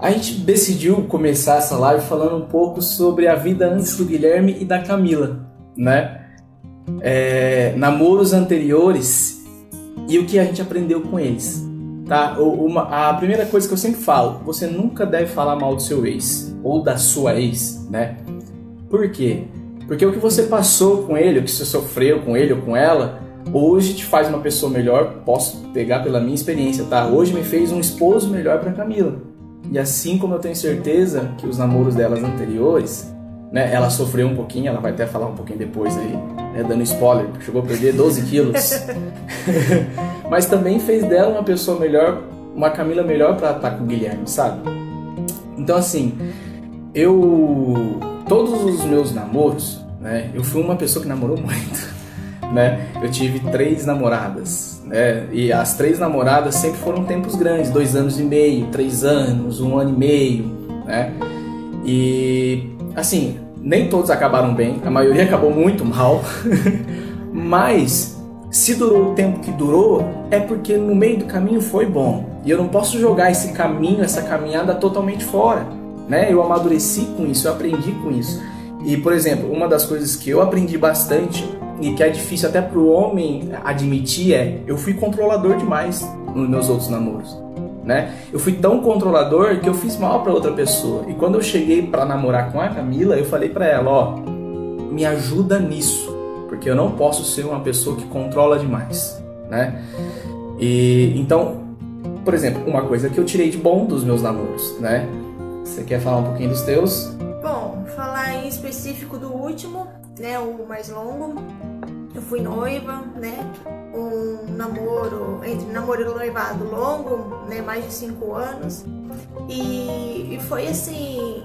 A gente decidiu começar essa live falando um pouco sobre a vida antes do Guilherme e da Camila, né? É, namoros anteriores e o que a gente aprendeu com eles, tá? Uma, a primeira coisa que eu sempre falo, você nunca deve falar mal do seu ex ou da sua ex, né? Por quê? Porque o que você passou com ele, o que você sofreu com ele ou com ela, hoje te faz uma pessoa melhor. Posso pegar pela minha experiência, tá? Hoje me fez um esposo melhor para Camila. E assim como eu tenho certeza que os namoros delas anteriores, né, ela sofreu um pouquinho, ela vai até falar um pouquinho depois aí, né, dando spoiler, chegou a perder 12 quilos. Mas também fez dela uma pessoa melhor, uma Camila melhor para estar com o Guilherme, sabe? Então assim, eu todos os meus namoros, né? Eu fui uma pessoa que namorou muito, né? Eu tive três namoradas, né? E as três namoradas sempre foram tempos grandes, dois anos e meio, três anos, um ano e meio, né? E assim, nem todos acabaram bem, a maioria acabou muito mal, mas se durou o tempo que durou, é porque no meio do caminho foi bom. E eu não posso jogar esse caminho, essa caminhada totalmente fora né? Eu amadureci com isso, eu aprendi com isso. E, por exemplo, uma das coisas que eu aprendi bastante e que é difícil até para o homem admitir é eu fui controlador demais nos meus outros namoros. Né? Eu fui tão controlador que eu fiz mal para outra pessoa. E quando eu cheguei para namorar com a Camila, eu falei para ela, ó, me ajuda nisso, porque eu não posso ser uma pessoa que controla demais, né? E então, por exemplo, uma coisa que eu tirei de bom dos meus namoros, né? Você quer falar um pouquinho dos teus? Bom, falar em específico do último, né, o mais longo. Eu fui noiva, né, um namoro, entre namoro e noivado longo, né, mais de cinco anos. E, e foi assim,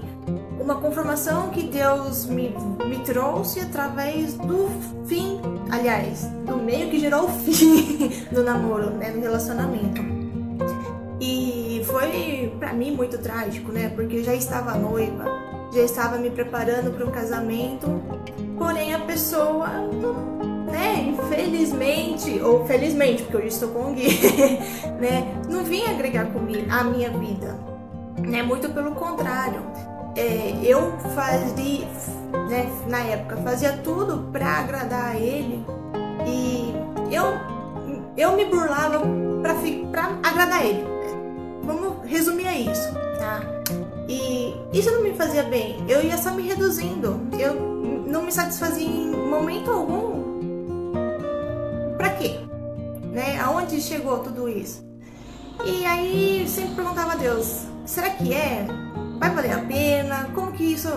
uma confirmação que Deus me, me trouxe através do fim, aliás, do meio que gerou o fim do namoro, né, do relacionamento foi para mim muito trágico, né? Porque eu já estava noiva, já estava me preparando para o casamento, porém a pessoa, né, infelizmente ou felizmente, porque hoje estou com o Gui, né, não vinha agregar comigo a minha vida, né? Muito pelo contrário. É, eu fazia, né, na época, fazia tudo para agradar a ele e eu eu me burlava para agradar ele Vamos resumir a isso, tá? E isso não me fazia bem. Eu ia só me reduzindo. Eu não me satisfazia em momento algum. Pra quê? Né? Aonde chegou tudo isso? E aí sempre perguntava a Deus: será que é? Vai valer a pena? Como que isso.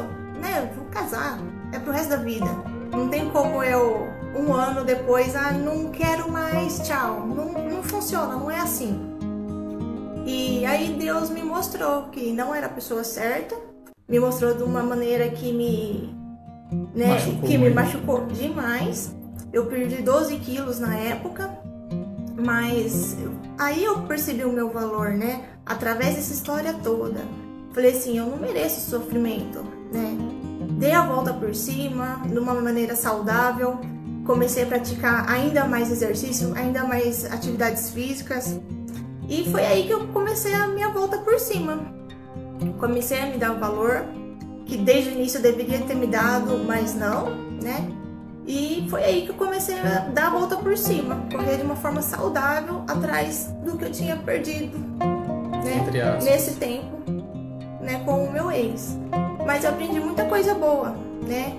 Né? vou casar. É pro resto da vida. Não tem como eu, um ano depois, ah, não quero mais, tchau. Não, não funciona, não é assim. E aí Deus me mostrou que não era a pessoa certa, me mostrou de uma maneira que me, né, machucou que me machucou demais. Eu perdi 12 quilos na época, mas aí eu percebi o meu valor, né? Através dessa história toda. Falei assim, eu não mereço sofrimento, né? Dei a volta por cima, de uma maneira saudável. Comecei a praticar ainda mais exercício, ainda mais atividades físicas. E foi aí que eu comecei a minha volta por cima. Comecei a me dar o valor que desde o início eu deveria ter me dado, mas não, né? E foi aí que eu comecei a dar a volta por cima, correr de uma forma saudável atrás do que eu tinha perdido, né? Nesse tempo, né, com o meu ex. Mas eu aprendi muita coisa boa, né?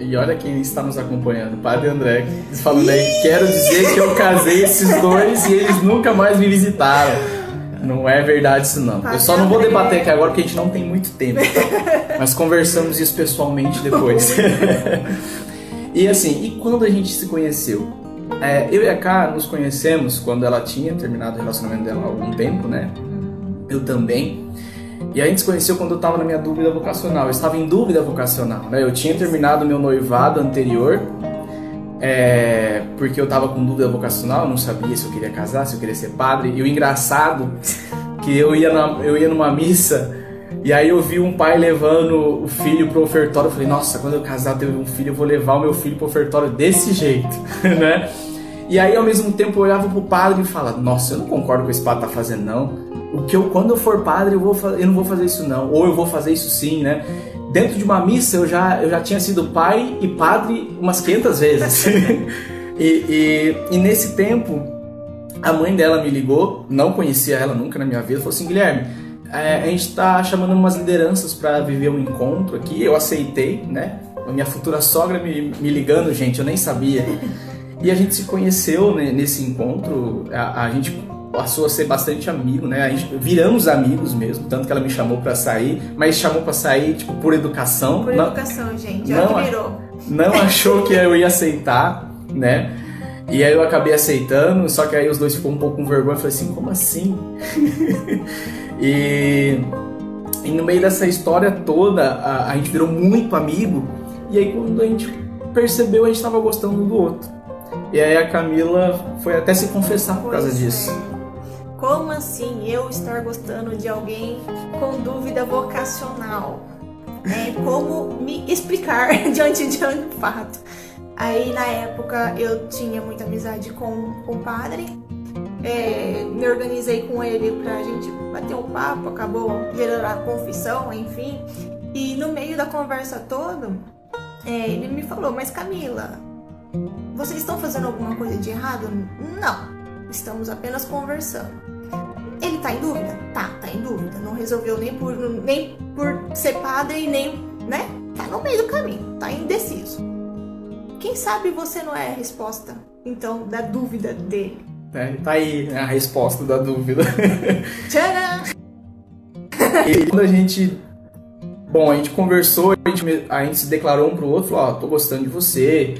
E olha quem está nos acompanhando, Padre André, falando aí, quero dizer que eu casei esses dois e eles nunca mais me visitaram. Não é verdade isso não. Eu só não vou debater aqui agora porque a gente não tem muito tempo. Tá? Mas conversamos isso pessoalmente depois. e assim, e quando a gente se conheceu? É, eu e a Ká nos conhecemos quando ela tinha terminado o relacionamento dela há algum tempo, né? Eu também. E a gente se conheceu quando eu estava na minha dúvida vocacional. Eu estava em dúvida vocacional, né? Eu tinha terminado meu noivado anterior, é, porque eu estava com dúvida vocacional, não sabia se eu queria casar, se eu queria ser padre. E o engraçado que eu ia, na, eu ia numa missa e aí eu vi um pai levando o filho pro ofertório. Eu falei, nossa, quando eu casar ter um filho, eu vou levar o meu filho pro ofertório desse jeito, né? E aí ao mesmo tempo eu olhava pro padre e falava, nossa, eu não concordo com esse padre tá fazendo não o que eu quando eu for padre eu vou eu não vou fazer isso não, ou eu vou fazer isso sim, né? Dentro de uma missa eu já eu já tinha sido pai e padre umas 500 vezes. e, e, e nesse tempo a mãe dela me ligou, não conhecia ela nunca na minha vida, falou assim: Guilherme, a gente está chamando umas lideranças para viver um encontro aqui. Eu aceitei, né? A minha futura sogra me, me ligando, gente, eu nem sabia. E a gente se conheceu né, nesse encontro, a, a, gente passou a ser bastante amigo, né? A gente, viramos amigos mesmo, tanto que ela me chamou para sair, mas chamou para sair, tipo, por educação. Por não, educação, gente, não. Não achou que eu ia aceitar, né? E aí eu acabei aceitando, só que aí os dois ficou um pouco com vergonha, eu falei assim, como assim? e, e, no meio dessa história toda, a, a gente virou muito amigo, e aí quando a gente percebeu, a gente estava gostando um do outro. E aí a Camila foi até se confessar por causa disso. É. Como assim eu estar gostando de alguém com dúvida vocacional? É, como me explicar diante de um fato? Aí na época eu tinha muita amizade com, com o padre, é, me organizei com ele pra gente bater um papo, acabou gerando a confissão, enfim. E no meio da conversa toda, é, ele me falou, mas Camila, vocês estão fazendo alguma coisa de errado? Não. Estamos apenas conversando. Ele tá em dúvida? Tá, tá em dúvida. Não resolveu nem por, nem por ser padre, nem, né? Tá no meio do caminho, tá indeciso. Quem sabe você não é a resposta, então, da dúvida dele. É, tá aí né, a resposta da dúvida. Tcharam! e quando a gente. Bom, a gente conversou, a gente, a gente se declarou um pro outro, ó, oh, tô gostando de você,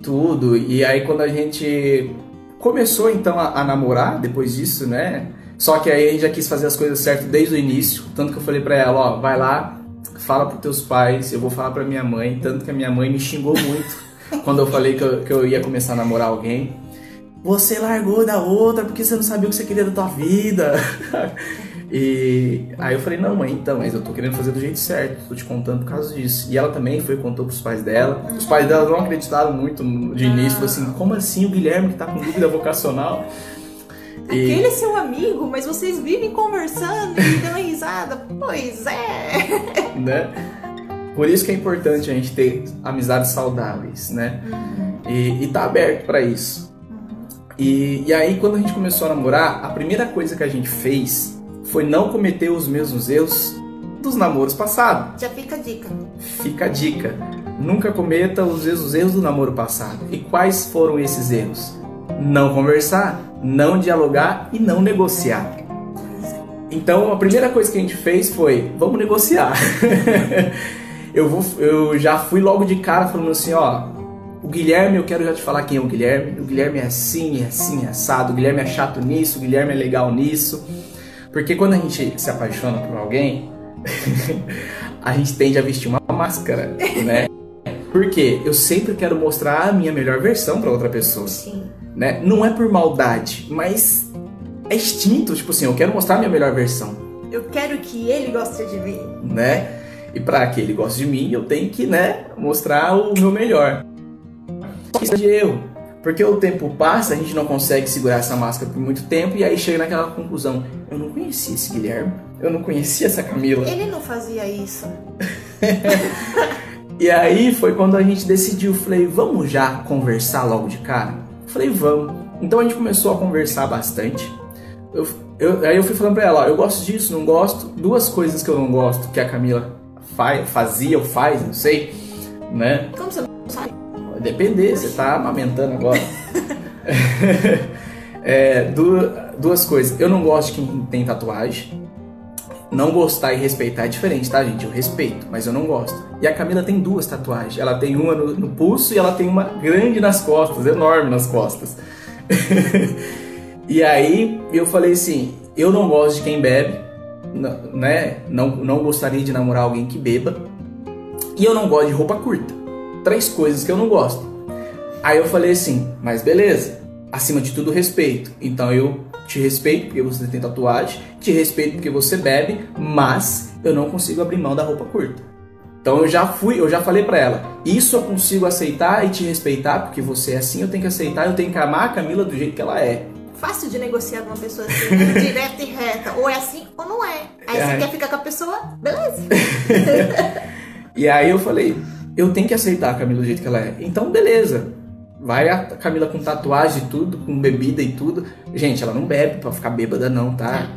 tudo. E aí quando a gente começou então a, a, namorar depois disso, né? Só que aí a gente já quis fazer as coisas certas desde o início, tanto que eu falei para ela, ó, vai lá, fala pros teus pais, eu vou falar para minha mãe, tanto que a minha mãe me xingou muito quando eu falei que eu, que eu ia começar a namorar alguém. Você largou da outra porque você não sabia o que você queria da tua vida. E aí eu falei, não, mãe, então, mas eu tô querendo fazer do jeito certo, tô te contando por causa disso. E ela também foi contou pros pais dela. Os pais dela não acreditaram muito de início, falou assim, como assim o Guilherme que tá com dúvida vocacional? Aquele é seu amigo, mas vocês vivem conversando e dando risada. Pois é. Né? Por isso que é importante a gente ter amizades saudáveis, né? Uhum. E, e tá aberto para isso. Uhum. E, e aí, quando a gente começou a namorar, a primeira coisa que a gente fez foi não cometer os mesmos erros dos namoros passados. Já fica a dica. Fica a dica. Nunca cometa os mesmos erros do namoro passado. E quais foram esses erros? Não conversar, não dialogar e não negociar. Então a primeira coisa que a gente fez foi, vamos negociar. eu, vou, eu já fui logo de cara falando assim, ó, o Guilherme, eu quero já te falar quem é o Guilherme. O Guilherme é assim, é assim, é assado. O Guilherme é chato nisso, o Guilherme é legal nisso. Porque quando a gente se apaixona por alguém, a gente tende a vestir uma máscara, né? Porque eu sempre quero mostrar a minha melhor versão para outra pessoa. Sim. Né? Não é por maldade, mas é instinto, tipo assim, eu quero mostrar a minha melhor versão. Eu quero que ele goste de mim. Né? E para que ele goste de mim, eu tenho que, né, mostrar o meu melhor. Isso é de erro. Porque o tempo passa, a gente não consegue segurar essa máscara por muito tempo e aí chega naquela conclusão: eu não conhecia esse Guilherme, eu não conhecia essa Camila. Ele não fazia isso. e aí foi quando a gente decidiu, falei, vamos já conversar logo de cara? Falei, vamos. Então a gente começou a conversar bastante. Eu, eu, aí eu fui falando pra ela, ó, eu gosto disso, não gosto. Duas coisas que eu não gosto que a Camila faz, fazia ou faz, não sei, né? Como você não sabe? Depender, você tá amamentando agora. é, duas, duas coisas. Eu não gosto de quem tem tatuagem. Não gostar e respeitar é diferente, tá, gente? Eu respeito, mas eu não gosto. E a Camila tem duas tatuagens. Ela tem uma no, no pulso e ela tem uma grande nas costas, enorme nas costas. e aí eu falei assim: eu não gosto de quem bebe, né? Não, não gostaria de namorar alguém que beba. E eu não gosto de roupa curta três coisas que eu não gosto. Aí eu falei assim, mas beleza, acima de tudo respeito. Então eu te respeito porque você tem tatuagem, te respeito porque você bebe, mas eu não consigo abrir mão da roupa curta. Então eu já fui, eu já falei para ela, isso eu consigo aceitar e te respeitar porque você é assim, eu tenho que aceitar, eu tenho que amar a Camila do jeito que ela é. Fácil de negociar com uma pessoa assim, direta e reta. Ou é assim ou não é. Aí É. você quer ficar com a pessoa, beleza. E aí eu falei, eu tenho que aceitar a Camila do jeito que ela é. Então, beleza. Vai a Camila com tatuagem e tudo, com bebida e tudo. Gente, ela não bebe pra ficar bêbada, não, tá?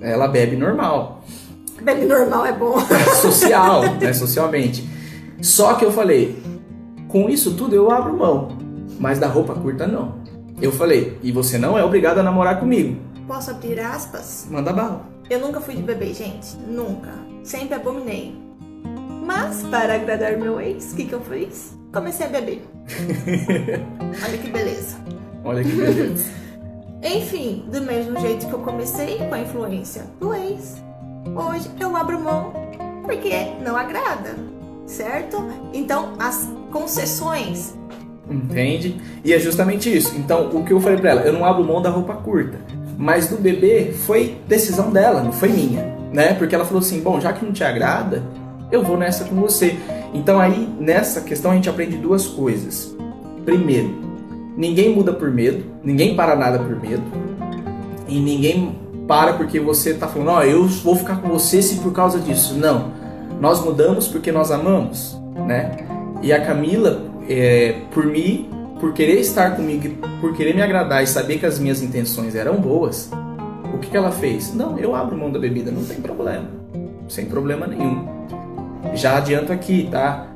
Ela bebe normal. Bebe normal é bom. Social, né? Socialmente. Só que eu falei, com isso tudo eu abro mão. Mas da roupa curta, não. Eu falei, e você não é obrigado a namorar comigo. Posso abrir aspas? Manda bala. Eu nunca fui de beber, gente. Nunca. Sempre abominei. Mas, para agradar meu ex, o que, que eu fiz? Comecei a beber. Olha que beleza. Olha que beleza. Enfim, do mesmo jeito que eu comecei com a influência do ex, hoje eu abro mão porque não agrada, certo? Então, as concessões. Entende? E é justamente isso. Então, o que eu falei pra ela, eu não abro mão da roupa curta. Mas do bebê foi decisão dela, não foi minha, né? Porque ela falou assim: "Bom, já que não te agrada, eu vou nessa com você". Então aí, nessa questão a gente aprende duas coisas. Primeiro, ninguém muda por medo, ninguém para nada por medo. E ninguém para porque você tá falando: "Ó, eu vou ficar com você se por causa disso". Não. Nós mudamos porque nós amamos, né? E a Camila, é, por mim, por querer estar comigo, por querer me agradar e saber que as minhas intenções eram boas, o que, que ela fez? Não, eu abro mão da bebida, não tem problema. Sem problema nenhum. Já adianto aqui, tá?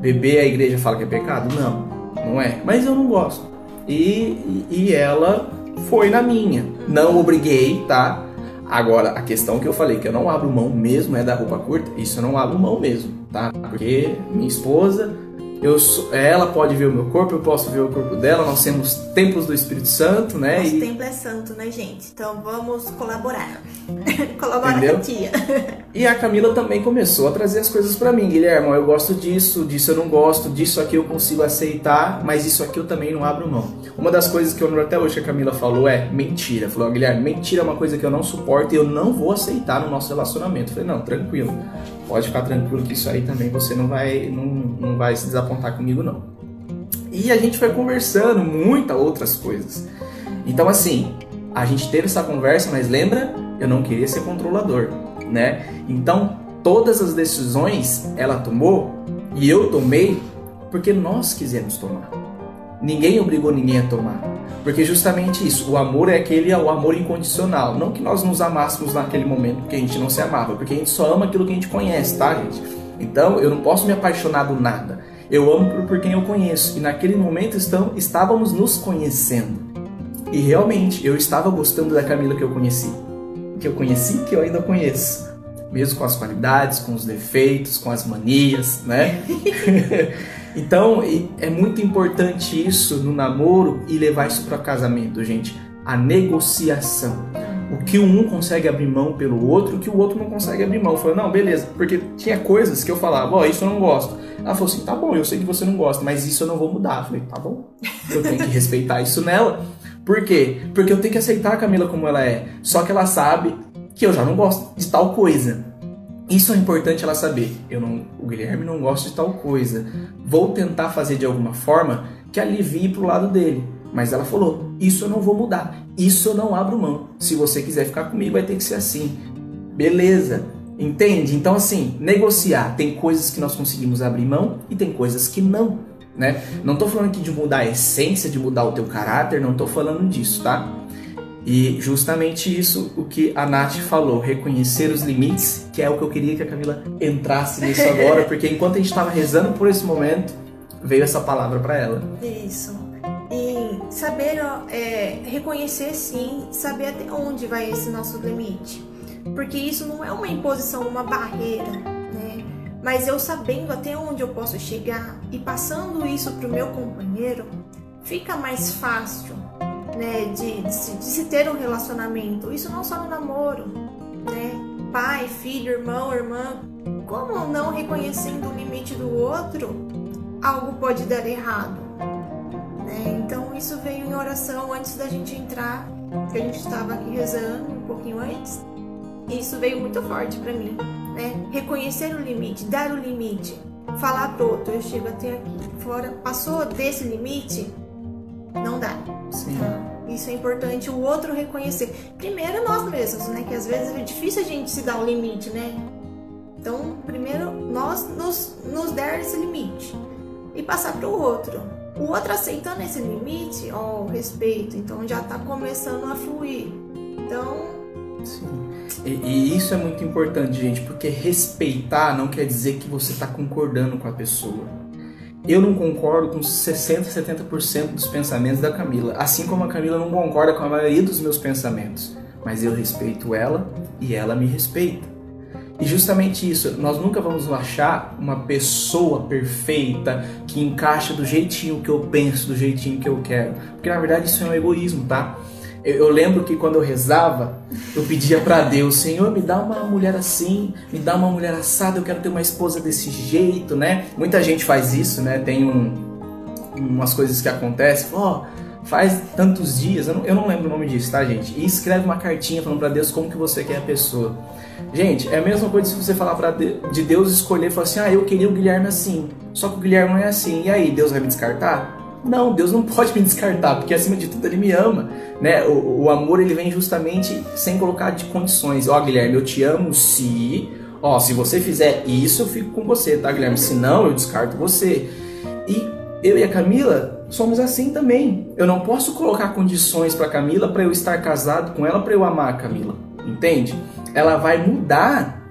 Beber a igreja fala que é pecado? Não, não é. Mas eu não gosto. E, e, ela foi na minha. Não obriguei, tá? Agora, a questão que eu falei, que eu não abro mão mesmo, é da roupa curta, isso eu não abro mão mesmo, tá? Porque minha esposa, eu sou- ela pode ver o meu corpo, eu posso ver o corpo dela, nós temos templos do Espírito Santo, né? Nosso E, templo é santo, né, gente? Então vamos colaborar. Colaborar Entendeu? com a tia. e a Camila também começou a trazer as coisas pra mim. Guilherme, eu gosto disso, disso eu não gosto, disso aqui eu consigo aceitar, mas isso aqui eu também não abro mão. Uma das coisas que eu lembro até hoje que a Camila falou é mentira. Falou, Guilherme, mentira é uma coisa que eu não suporto e eu não vou aceitar no nosso relacionamento. Eu falei, não, tranquilo. Pode ficar tranquilo que isso aí também você não vai, não, não vai se desapontar comigo, não. E a gente foi conversando muitas outras coisas. Então, assim, a gente teve essa conversa, mas lembra, eu não queria ser controlador, né? Então, todas as decisões ela tomou e eu tomei porque nós quisemos tomar. Ninguém obrigou ninguém a tomar. Porque justamente isso, o amor é aquele o amor incondicional. Não que nós nos amássemos naquele momento porque a gente não se amava, porque a gente só ama aquilo que a gente conhece, tá, gente? Então eu não posso me apaixonar do nada. Eu amo por, por quem eu conheço. E naquele momento estão, estávamos nos conhecendo. E realmente eu estava gostando da Camila que eu conheci. Que eu conheci, que eu ainda conheço. Mesmo com as qualidades, com os defeitos, com as manias, né? então é muito importante isso no namoro e levar isso para casamento, gente. A negociação. O que um consegue abrir mão pelo outro, o que o outro não consegue abrir mão. Falou, não, beleza, porque tinha coisas que eu falava, ó, isso eu não gosto. Ela falou assim, tá bom, eu sei que você não gosta, mas isso eu não vou mudar. Eu falei, tá bom, eu tenho que respeitar isso nela. Por quê? Porque eu tenho que aceitar a Camila como ela é. Só que ela sabe que eu já não gosto de tal coisa. Isso é importante ela saber. Eu não, o Guilherme não gosta de tal coisa. Vou tentar fazer de alguma forma que alivie pro lado dele. Mas ela falou: Isso eu não vou mudar. Isso eu não abro mão. Se você quiser ficar comigo, vai ter que ser assim. Beleza. Entende? Então, assim, negociar. Tem coisas que nós conseguimos abrir mão e tem coisas que não. Né? Não tô falando aqui de mudar a essência, de mudar o teu caráter, não tô falando disso, tá? E justamente isso o que a Nath falou, reconhecer os limites, que é o que eu queria que a Camila entrasse nisso agora, porque enquanto a gente estava rezando por esse momento, veio essa palavra para ela. Isso. E saber, é, reconhecer sim, saber até onde vai esse nosso limite. Porque isso não é uma imposição, uma barreira, né? Mas eu sabendo até onde eu posso chegar e passando isso pro meu companheiro, fica mais fácil, né? De, de, se, de se ter um relacionamento. Isso não só no namoro, né? Pai, filho, irmão, irmã. Como não reconhecendo o limite do outro, algo pode dar errado. né? Então isso veio em oração antes da gente entrar, que a gente estava aqui rezando um pouquinho antes. Isso veio muito forte para mim, né? Reconhecer o limite, dar o limite, falar pro outro, eu chego até aqui, fora, passou desse limite, não dá. Sim. tá? Isso é importante o outro reconhecer. Primeiro nós mesmos, né? Que às vezes é difícil a gente se dar um limite, né? Então, primeiro nós nos, nos der esse limite e passar para o outro. O outro aceitando esse limite, ó, respeito, então já está começando a fluir. Então. Sim. E, e, isso é muito importante, gente, porque respeitar não quer dizer que você está concordando com a pessoa. Eu não concordo com 60, 70% dos pensamentos da Camila, assim como a Camila não concorda com a maioria dos meus pensamentos. Mas eu respeito ela e ela me respeita. E justamente isso, nós nunca vamos achar uma pessoa perfeita que encaixa do jeitinho que eu penso, do jeitinho que eu quero. Porque na verdade isso é um egoísmo, tá? Eu, eu lembro que quando eu rezava, eu pedia para Deus, Senhor, me dá uma mulher assim, me dá uma mulher assada, eu quero ter uma esposa desse jeito, né? Muita gente faz isso, né? Tem um, umas coisas que acontecem, ó, faz tantos dias, eu não, eu não lembro o nome disso, tá, gente? E escreve uma cartinha falando para Deus como que você quer a pessoa. Gente, é a mesma coisa se você falar para de Deus escolher falar assim: "Ah, eu queria o Guilherme assim". Só que o Guilherme não é assim. E aí, Deus vai me descartar? Não, Deus não pode me descartar, porque acima de tudo ele me ama, né? O, o amor ele vem justamente sem colocar de condições. Ó, oh, Guilherme, eu te amo se, ó, se você fizer isso, eu fico com você, tá, Guilherme? Se não, eu descarto você. E eu e a Camila somos assim também. Eu não posso colocar condições para Camila para eu estar casado com ela para eu amar a Camila, entende? ela vai mudar,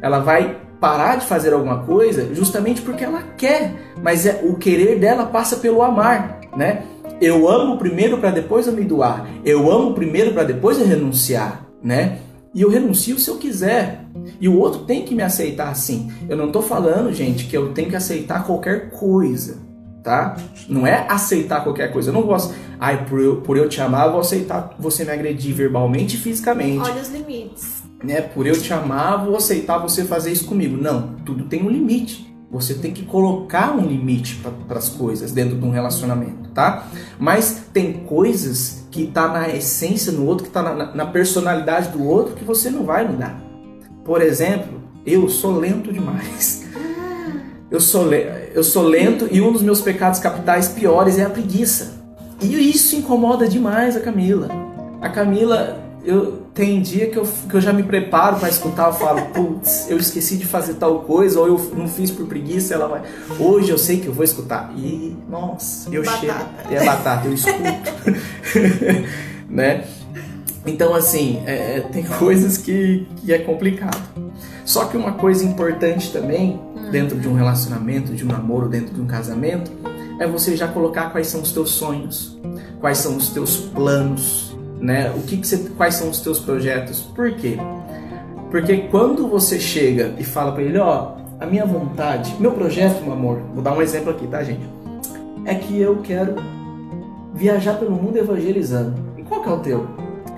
ela vai parar de fazer alguma coisa justamente porque ela quer, mas é, o querer dela passa pelo amar, né? Eu amo primeiro para depois eu me doar. Eu amo primeiro para depois eu renunciar, né? E eu renuncio se eu quiser. E o outro tem que me aceitar assim. Eu não estou falando, gente, que eu tenho que aceitar qualquer coisa, tá? Não é aceitar qualquer coisa. Eu não gosto. Ai, por eu, por eu te amar, eu vou aceitar você me agredir verbalmente e fisicamente. Olha os limites né? Por eu te amar, vou aceitar você fazer isso comigo. Não, tudo tem um limite. Você tem que colocar um limite para as coisas dentro de um relacionamento, tá? Mas tem coisas que tá na essência no outro, que tá na, na personalidade do outro, que você não vai mudar. Por exemplo, eu sou lento demais. Eu sou, eu sou lento e um dos meus pecados capitais piores é a preguiça. E isso incomoda demais a Camila. A Camila, eu tem dia que eu, que eu já me preparo para escutar, eu falo, putz, eu esqueci de fazer tal coisa, ou eu não fiz por preguiça, ela vai. Hoje eu sei que eu vou escutar. E, nossa, eu batata. chego. É batata, eu escuto. né? Então, assim, é, é, tem coisas que, que é complicado. Só que uma coisa importante também, hum. dentro de um relacionamento, de um namoro, dentro de um casamento, é você já colocar quais são os teus sonhos, quais são os teus planos, né? O que, que você, quais são os teus projetos? Por quê? Porque quando você chega e fala para ele, ó, a minha vontade, meu projeto, meu amor, vou dar um exemplo aqui, tá, gente? É que eu quero viajar pelo mundo evangelizando. E qual que é o teu?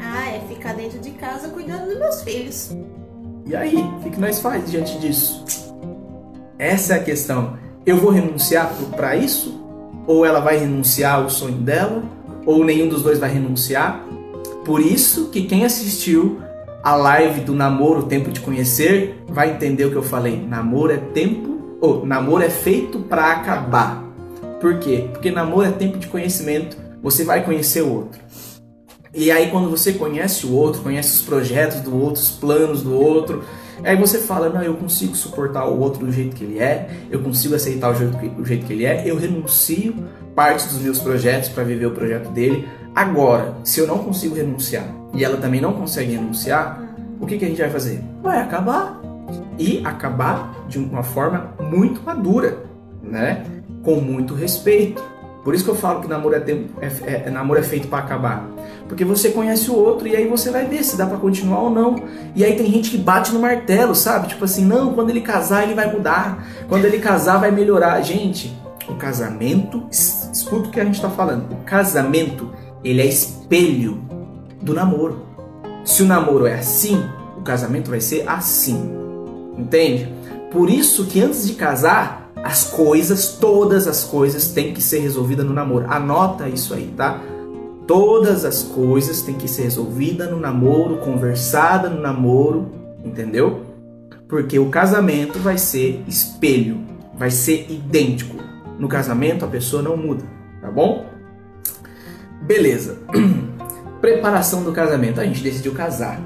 Ah, é ficar dentro de casa cuidando dos meus filhos. E aí, o que, que nós faz diante disso? Essa é a questão. Eu vou renunciar para isso? Ou ela vai renunciar ao sonho dela? Ou nenhum dos dois vai renunciar? Por isso que quem assistiu a live do namoro, tempo de conhecer, vai entender o que eu falei. Namoro é tempo, ou namoro é feito para acabar. Por quê? Porque namoro é tempo de conhecimento. Você vai conhecer o outro. E aí quando você conhece o outro, conhece os projetos do outro, os planos do outro, aí você fala, não, eu consigo suportar o outro do jeito que ele é, eu consigo aceitar o jeito que, o jeito que ele é, eu renuncio parte dos meus projetos para viver o projeto dele, Agora, se eu não consigo renunciar e ela também não consegue renunciar, o que, que a gente vai fazer? Vai acabar. E acabar de uma forma muito madura, né? Com muito respeito. Por isso que eu falo que namoro é, tempo, é, é, é namoro é feito para acabar. Porque você conhece o outro e aí você vai ver se dá para continuar ou não. E aí tem gente que bate no martelo, sabe? Tipo assim, não, quando ele casar ele vai mudar. Quando ele casar vai melhorar. Gente, o casamento, escuta o que a gente está falando. O casamento ele é espelho do namoro. Se o namoro é assim, o casamento vai ser assim. Entende? Por isso que antes de casar, as coisas, todas as coisas têm que ser resolvidas no namoro. Anota isso aí, tá? Todas as coisas têm que ser resolvidas no namoro, conversada no namoro, entendeu? Porque o casamento vai ser espelho, vai ser idêntico. No casamento a pessoa não muda, tá bom? Beleza. preparação do casamento. A gente decidiu casar.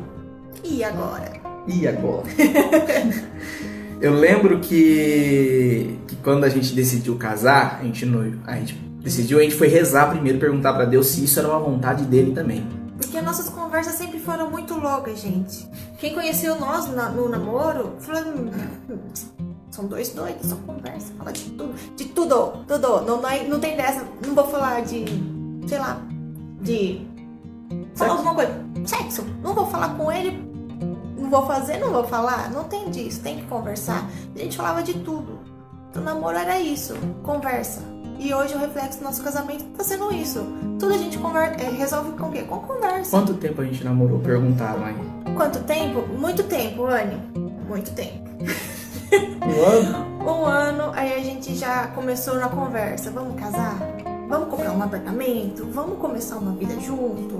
E agora? E agora? Eu lembro que, que quando a gente decidiu casar, a gente, a gente decidiu, a gente foi rezar primeiro, perguntar para Deus se isso era uma vontade dele também. Porque nossas conversas sempre foram muito loucas, gente. Quem conheceu nós no namoro, falou. Hum, são dois doidos, só conversa, fala de tudo. De tudo, tudo. Não, não, não tem dessa. Não vou falar de. Sei lá. De. Falar alguma coisa. Sexo. Não vou falar com ele não vou fazer, não vou falar. Não tem disso, tem que conversar. A gente falava de tudo. O namoro era isso, conversa. E hoje o reflexo do nosso casamento tá sendo isso. Tudo a gente conversa, é, resolve com o quê? Com conversa. Quanto tempo a gente namorou? Perguntaram aí. Quanto tempo? Muito tempo, Anne. Muito tempo. Um ano? um ano, aí a gente já começou na conversa. Vamos casar? Vamos comprar um apartamento? Vamos começar uma vida junto?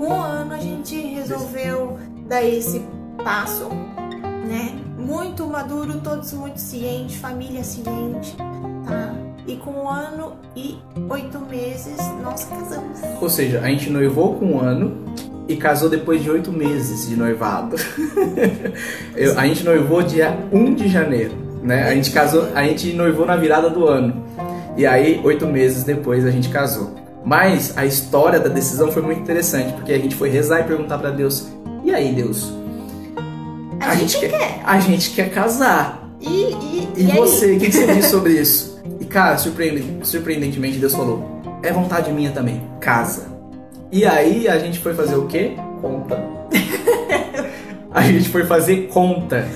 Um ano a gente resolveu dar esse passo, né? Muito maduro, todos muito cientes, família ciente, tá? E com um ano e oito meses nós casamos. Ou seja, a gente noivou com um ano e casou depois de oito meses de noivado. Eu, a gente noivou dia 1 de janeiro, né? A gente casou, a gente noivou na virada do ano. E aí, oito meses depois, a gente casou. Mas a história da decisão foi muito interessante, porque a gente foi rezar e perguntar para Deus: e aí, Deus? A, a gente, gente quer, quer, A gente quer casar. E, e, e, e você, o que, que você diz sobre isso? E cara, surpreendentemente, Deus falou: é vontade minha também, casa. E aí a gente foi fazer o quê? Conta. a gente foi fazer conta.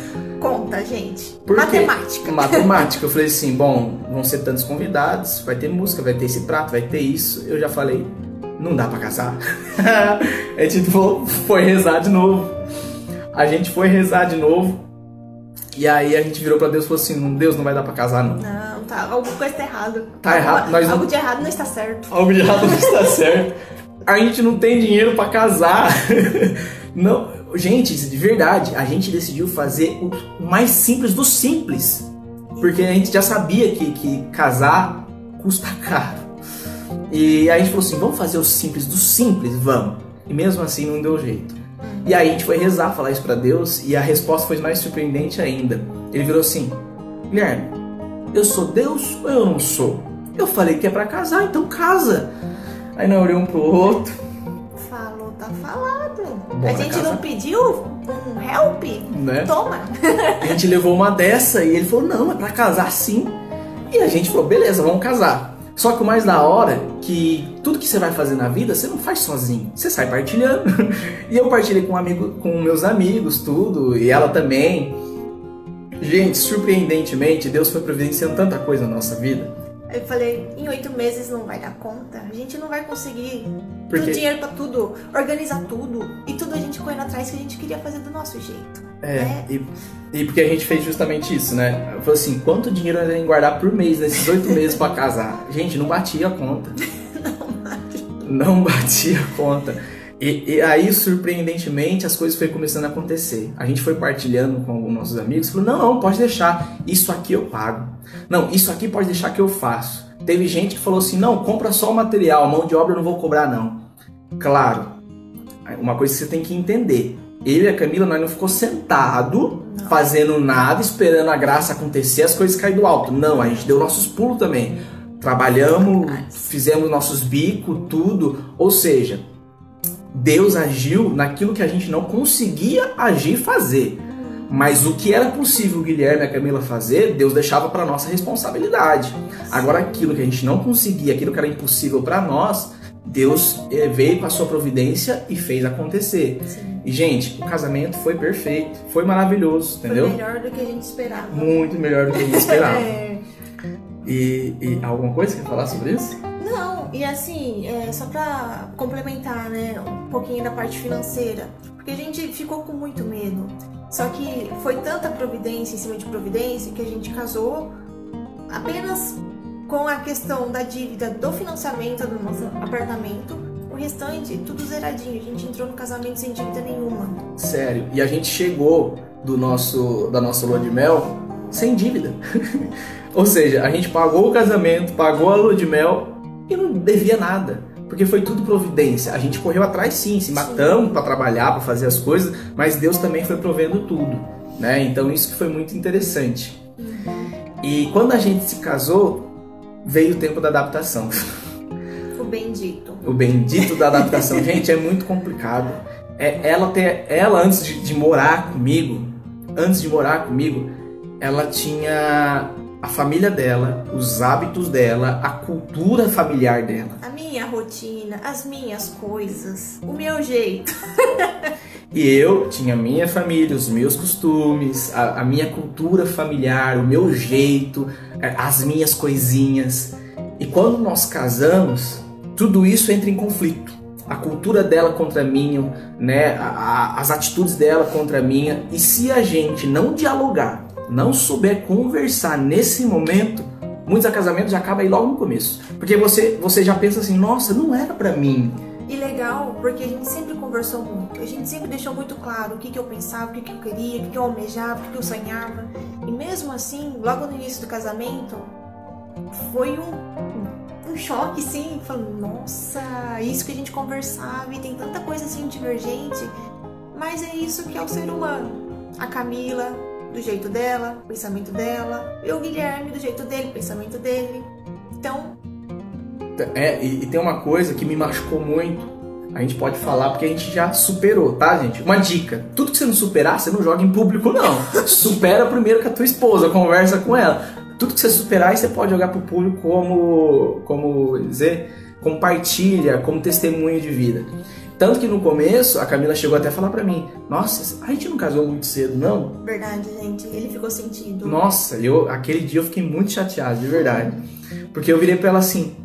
Conta, gente. Por Matemática. Matemática. Eu falei assim: bom, vão ser tantos convidados, vai ter música, vai ter esse prato, vai ter isso. Eu já falei: não dá para casar. a gente foi rezar de novo. A gente foi rezar de novo. E aí a gente virou para Deus e falou assim: Deus, não vai dar para casar, não. Não, tá. Alguma coisa tá errado. Tá errado. Nós algo não... de errado não está certo. Algo de errado não está certo. A gente não tem dinheiro para casar. não, gente, de verdade, a gente decidiu fazer o mais simples do simples. Porque a gente já sabia que, que casar custa caro. E a gente falou assim: vamos fazer o simples do simples? Vamos. E mesmo assim não deu jeito. E aí a gente foi rezar, falar isso para Deus, e a resposta foi mais surpreendente ainda. Ele virou assim: Guilherme, eu sou Deus ou eu não sou? Eu falei que é para casar, então casa. Aí nós olhamos um pro outro. Tá falado. A gente casar. não pediu um help? Né? Toma. a gente levou uma dessa e ele falou: não, é para casar sim. E a gente falou: beleza, vamos casar. Só que o mais da hora que tudo que você vai fazer na vida, você não faz sozinho. Você sai partilhando. e eu partilhei com, um amigo, com meus amigos, tudo, e ela também. Gente, surpreendentemente, Deus foi providenciando tanta coisa na nossa vida. Eu falei, em oito meses não vai dar conta. A gente não vai conseguir Porque... ter dinheiro para tudo, organizar tudo. E tudo a gente correndo atrás que a gente queria fazer do nosso jeito. É, é. E, e, porque a gente fez justamente isso, né? Eu falei assim, quanto dinheiro nós vamos guardar por mês nesses oito meses para casar? Gente, não batia a conta. não batia. Não batia a conta. E, e, aí, surpreendentemente, as coisas foram começando a acontecer. A gente foi partilhando com alguns nossos amigos, falou, não, não, pode deixar, isso aqui eu pago. Não, isso aqui pode deixar que eu faço. Teve gente que falou assim, não, compra só o material, mão de obra eu não vou cobrar não. Claro, uma coisa que você tem que entender, ele e a Camila, nós não ficou sentado, não. fazendo nada, esperando a graça acontecer, as coisas caírem do alto. Não, a gente deu nossos pulos também. Trabalhamos, fizemos nossos bicos, tudo. Ou seja, Deus agiu naquilo que a gente não conseguia agir e fazer. Mas o que era possível o Guilherme e a Camila fazer, Deus deixava para nossa responsabilidade. Agora aquilo que a gente não conseguia, aquilo que era impossível para nós, Deus eh, veio com a sua providência e fez acontecer. Sim. E, gente, o casamento foi perfeito, foi maravilhoso, entendeu? Foi melhor do que a gente esperava. Muito melhor do que a gente esperava. é. e, e, alguma coisa que quer falar sobre isso? Não, e assim, é, só pra complementar, né, um pouquinho da parte financeira. Porque a gente ficou com muito medo. Só que foi tanta providência em cima de providência que a gente casou apenas com a questão da dívida do financiamento do nosso apartamento, o restante, tudo zeradinho. A gente entrou no casamento sem dívida nenhuma. Sério. E a gente chegou do nosso da nossa lua de mel sem dívida. Ou seja, a gente pagou o casamento, pagou a lua de mel e não devia nada. porque foi tudo providência. A gente correu atrás sim, se matamos para trabalhar, para fazer as coisas, mas Deus também foi provendo tudo, né? Então isso que foi muito interessante. Uhum. E quando a gente se casou, veio o tempo da adaptação. O bendito. O bendito da adaptação. gente, é muito complicado. É, ela, ter, ela antes de, de morar comigo, antes de morar comigo, ela tinha a família dela, os hábitos dela, a cultura familiar dela. A minha rotina, as minhas coisas, o meu jeito. e eu tinha a minha família, os meus costumes, a, a minha cultura familiar, o meu jeito, as minhas coisinhas. E quando nós casamos, tudo isso entra em conflito. A cultura dela contra a minha, né? A, a, as atitudes dela contra a minha. E se a gente não dialogar, não souber conversar nesse momento, muitos casamentos acabam aí logo no começo. Porque você, você já pensa assim, nossa, não era para mim. E legal, porque a gente sempre conversou muito. A gente sempre deixou muito claro o que, que eu pensava, o que, que eu queria, o que, que eu almejava, o que, que eu sonhava. E mesmo assim, logo no início do casamento, foi um, um choque, sim. Falando, nossa, isso que a gente conversava e tem tanta coisa assim divergente. Mas é isso que é o ser humano. A Camila, do jeito dela, pensamento dela, e o Guilherme do jeito dele, pensamento dele. Então. É, e, e tem uma coisa que me machucou muito. A gente pode falar porque a gente já superou, tá, gente? Uma dica: tudo que você não superar, você não joga em público, não. Supera primeiro com a tua esposa, conversa com ela. Tudo que você superar, você pode jogar pro público como, como dizer, compartilha, como testemunho de vida. Tanto que no começo, a Camila chegou até a falar pra mim: Nossa, a gente não casou muito cedo, não? Verdade, gente. Ele ficou sentido. Nossa, eu, aquele dia eu fiquei muito chateado, de verdade. Porque eu virei pra ela assim: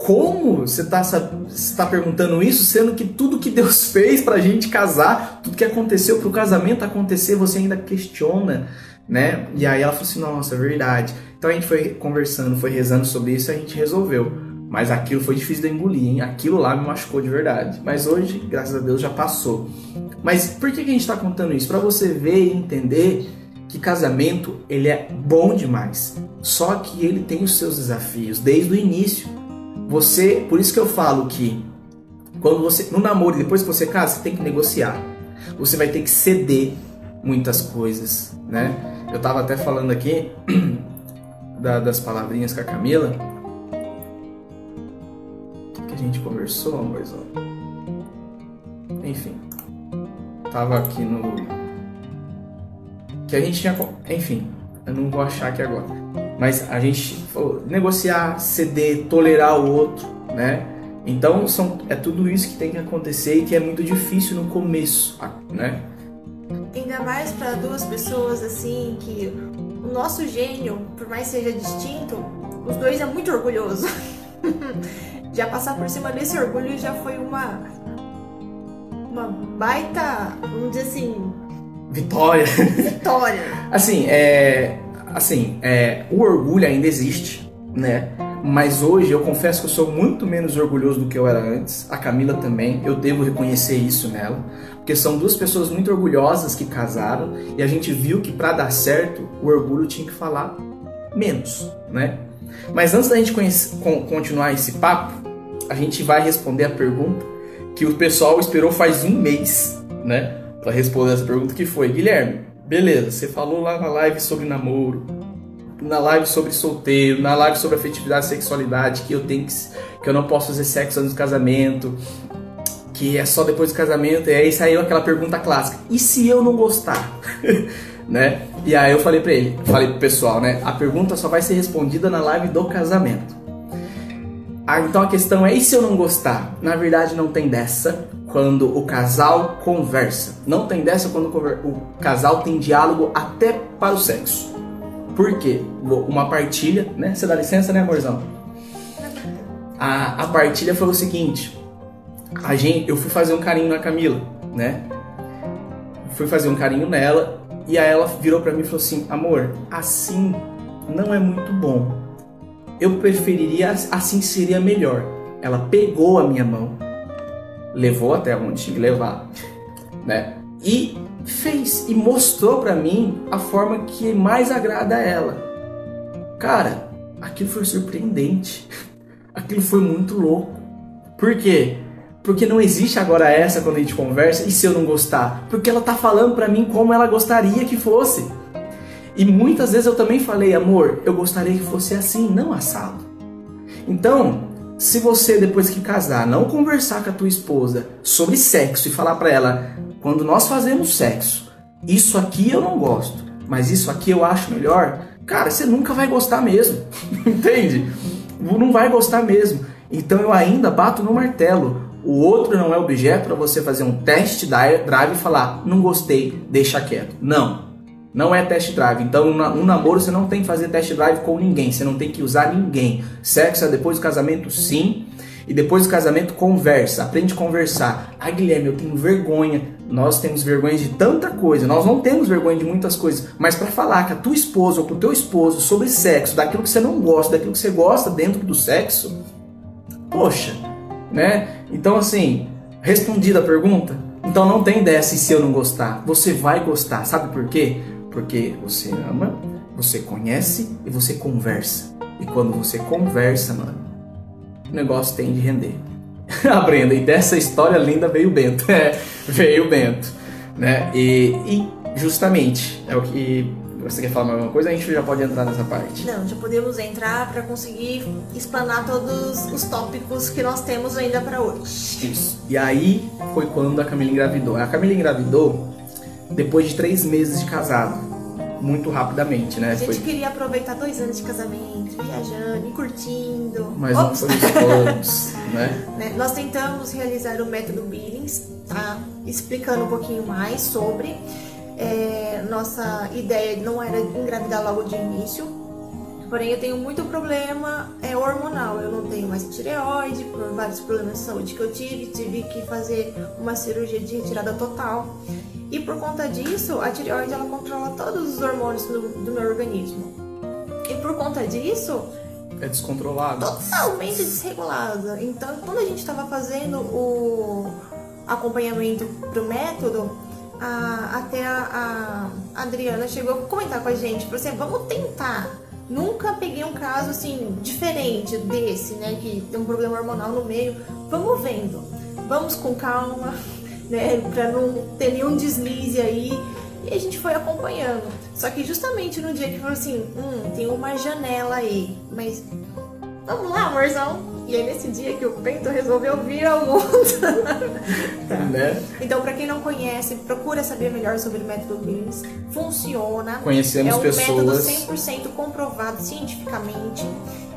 Como você tá, você tá perguntando isso, sendo que tudo que Deus fez pra gente casar, tudo que aconteceu pro casamento acontecer, você ainda questiona, né? E aí ela falou assim: Nossa, é verdade. Então a gente foi conversando, foi rezando sobre isso e a gente resolveu. Mas aquilo foi difícil de engolir, hein? Aquilo lá me machucou de verdade. Mas hoje, graças a Deus, já passou. Mas por que, que a gente está contando isso? Para você ver e entender que casamento ele é bom demais. Só que ele tem os seus desafios desde o início. Você, por isso que eu falo que quando você no namoro depois que você casa, você tem que negociar. Você vai ter que ceder muitas coisas, né? Eu tava até falando aqui da, das palavrinhas com a Camila a gente conversou, amorzão? Enfim. Tava aqui no. Que a gente tinha. Enfim, eu não vou achar aqui agora. Mas a gente negociar, ceder, tolerar o outro, né? Então são, é tudo isso que tem que acontecer e que é muito difícil no começo, né? Ainda mais para duas pessoas assim que o nosso gênio, por mais seja distinto, os dois é muito orgulhoso. já passar por cima desse orgulho já foi uma uma baita, vamos dizer assim, vitória. Vitória. assim, é, assim, é, o orgulho ainda existe, né? Mas hoje eu confesso que eu sou muito menos orgulhoso do que eu era antes. A Camila também, eu devo reconhecer isso nela, porque são duas pessoas muito orgulhosas que casaram e a gente viu que para dar certo o orgulho tinha que falar menos, né? Mas antes da gente continuar esse papo, a gente vai responder a pergunta que o pessoal esperou faz um mês, né? Para responder essa pergunta que foi, Guilherme, beleza, você falou lá na live sobre namoro, na live sobre solteiro, na live sobre afetividade e sexualidade, que eu tenho que, que eu não posso fazer sexo antes do casamento, que é só depois do casamento, e aí saiu aquela pergunta clássica: e se eu não gostar? né? E aí eu falei para ele, falei pro pessoal, né? A pergunta só vai ser respondida na live do casamento. Ah, então a questão é, e se eu não gostar? Na verdade não tem dessa quando o casal conversa. Não tem dessa quando o casal tem diálogo até para o sexo. Por quê? Uma partilha, né? Você dá licença, né, amorzão? A, a partilha foi o seguinte: a gente, eu fui fazer um carinho na Camila, né? Fui fazer um carinho nela e aí ela virou para mim e falou assim: "Amor, assim não é muito bom. Eu preferiria assim seria melhor". Ela pegou a minha mão, levou até onde tinha que levar, né? E fez e mostrou para mim a forma que mais agrada a ela. Cara, aquilo foi surpreendente. Aquilo foi muito louco. Por quê? Porque não existe agora essa quando a gente conversa, e se eu não gostar? Porque ela tá falando pra mim como ela gostaria que fosse. E muitas vezes eu também falei, amor, eu gostaria que fosse assim, não assado. Então, se você depois que casar não conversar com a tua esposa sobre sexo e falar para ela, quando nós fazemos sexo, isso aqui eu não gosto, mas isso aqui eu acho melhor, cara, você nunca vai gostar mesmo. Entende? Não vai gostar mesmo. Então eu ainda bato no martelo. O outro não é objeto para você fazer um test drive e falar, não gostei, deixa quieto. Não. Não é test drive. Então, um namoro você não tem que fazer test drive com ninguém. Você não tem que usar ninguém. Sexo é depois do casamento, sim. E depois do casamento, conversa. Aprende a conversar. Ah, Guilherme, eu tenho vergonha. Nós temos vergonha de tanta coisa. Nós não temos vergonha de muitas coisas. Mas para falar com a tua esposa ou com o teu esposo sobre sexo, daquilo que você não gosta, daquilo que você gosta dentro do sexo, poxa, né? Então, assim, respondida a pergunta. Então não tem dessa e se eu não gostar. Você vai gostar. Sabe por quê? Porque você ama, você conhece e você conversa. E quando você conversa, mano, o negócio tem de render. a Brenda, e dessa história linda veio o Bento. É, veio o Bento. Né? E, e justamente, é o que você quer falar mais alguma coisa? A gente já pode entrar nessa parte. Não, já podemos entrar para conseguir explanar todos os tópicos que nós temos ainda para hoje. Isso. E aí foi quando a Camila engravidou. A Camila engravidou depois de três meses de casado. Muito rapidamente, né? A gente foi... queria aproveitar dois anos de casamento, viajando curtindo. Mas Ops. não foi todos, né? né? Nós tentamos realizar o método Billings, tá? Explicando um pouquinho mais sobre. É, nossa ideia não era engravidar logo de início, Porém, eu tenho muito problema é, hormonal. Eu não tenho mais tireoide por vários problemas de saúde que eu tive. Tive que fazer uma cirurgia de retirada total. E por conta disso, a tireoide ela controla todos os hormônios do, do meu organismo. E por conta disso, é descontrolada. Totalmente desregulada. Então, quando a gente estava fazendo o acompanhamento pro método, a, até a, a, Adriana chegou a comentar com a gente, por exemplo, vamos tentar Nunca peguei um caso assim diferente desse, né? Que tem um problema hormonal no meio. Vamos vendo, vamos com calma, né? Pra não ter nenhum deslize aí. E a gente foi acompanhando. Só que justamente no dia que falou assim, hum, tem uma janela aí, mas vamos lá, amorzão. E aí nesse dia que o Bento resolveu vir ao mundo. tá. né? Então, para quem não conhece, procura saber melhor sobre o método Billings. Funciona. Conhecemos é um pessoas. método 100% comprovado cientificamente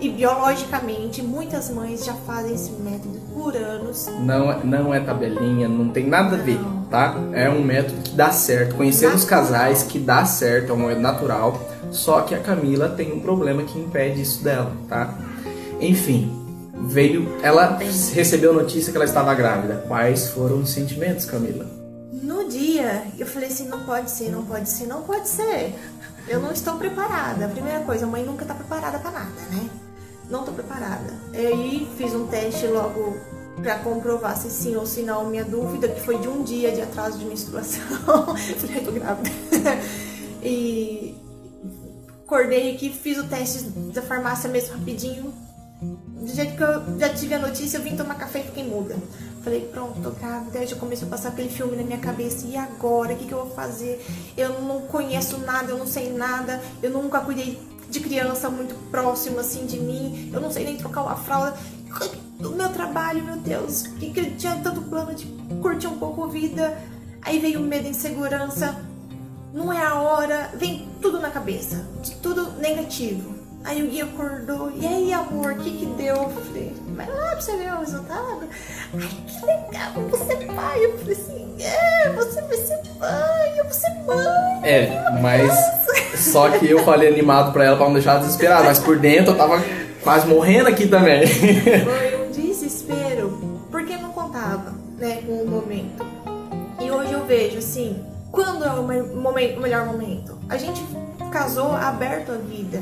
e biologicamente. Muitas mães já fazem esse método por anos. Não, é, não é tabelinha, não tem nada a ver, tá? É um método que dá certo. Conhecemos casais que dá certo, é um método natural. Só que a Camila tem um problema que impede isso dela, tá? Enfim, veio, ela recebeu a notícia que ela estava grávida. Quais foram os sentimentos, Camila? No dia, eu falei assim, não pode ser, não pode ser, não pode ser. Eu não estou preparada. A primeira coisa, a mãe nunca está preparada para nada, né? Não estou preparada. E aí fiz um teste logo para comprovar se sim ou se não. Minha dúvida, que foi de um dia de atraso de menstruação. falei, tô grávida. e acordei aqui, fiz o teste da farmácia mesmo rapidinho do jeito que eu já tive a notícia, eu vim tomar café e fiquei muda. Falei, pronto, tô grávida. Aí já começou a passar aquele filme na minha cabeça. E agora? O que, que eu vou fazer? Eu não conheço nada, eu não sei nada. Eu nunca cuidei de criança muito próxima assim de mim. Eu não sei nem trocar uma fralda. O meu trabalho, meu Deus. Que, que tinha tanto plano de curtir um pouco a vida. Aí veio o medo, insegurança. Não é a hora. Vem tudo na cabeça. Tudo negativo. Aí o guia acordou, e aí amor, o que que deu? Eu falei, vai lá pra você ver o resultado. Ai, que legal, você é pai. Eu falei assim, é, você vai ser pai, eu vou ser mãe. É, mas só que eu falei animado pra ela pra não deixar desesperada, mas por dentro eu tava quase morrendo aqui também. Foi um desespero, porque não contava, né, com o momento. E hoje eu vejo assim, quando é o, momento, melhor momento? A gente casou aberto à vida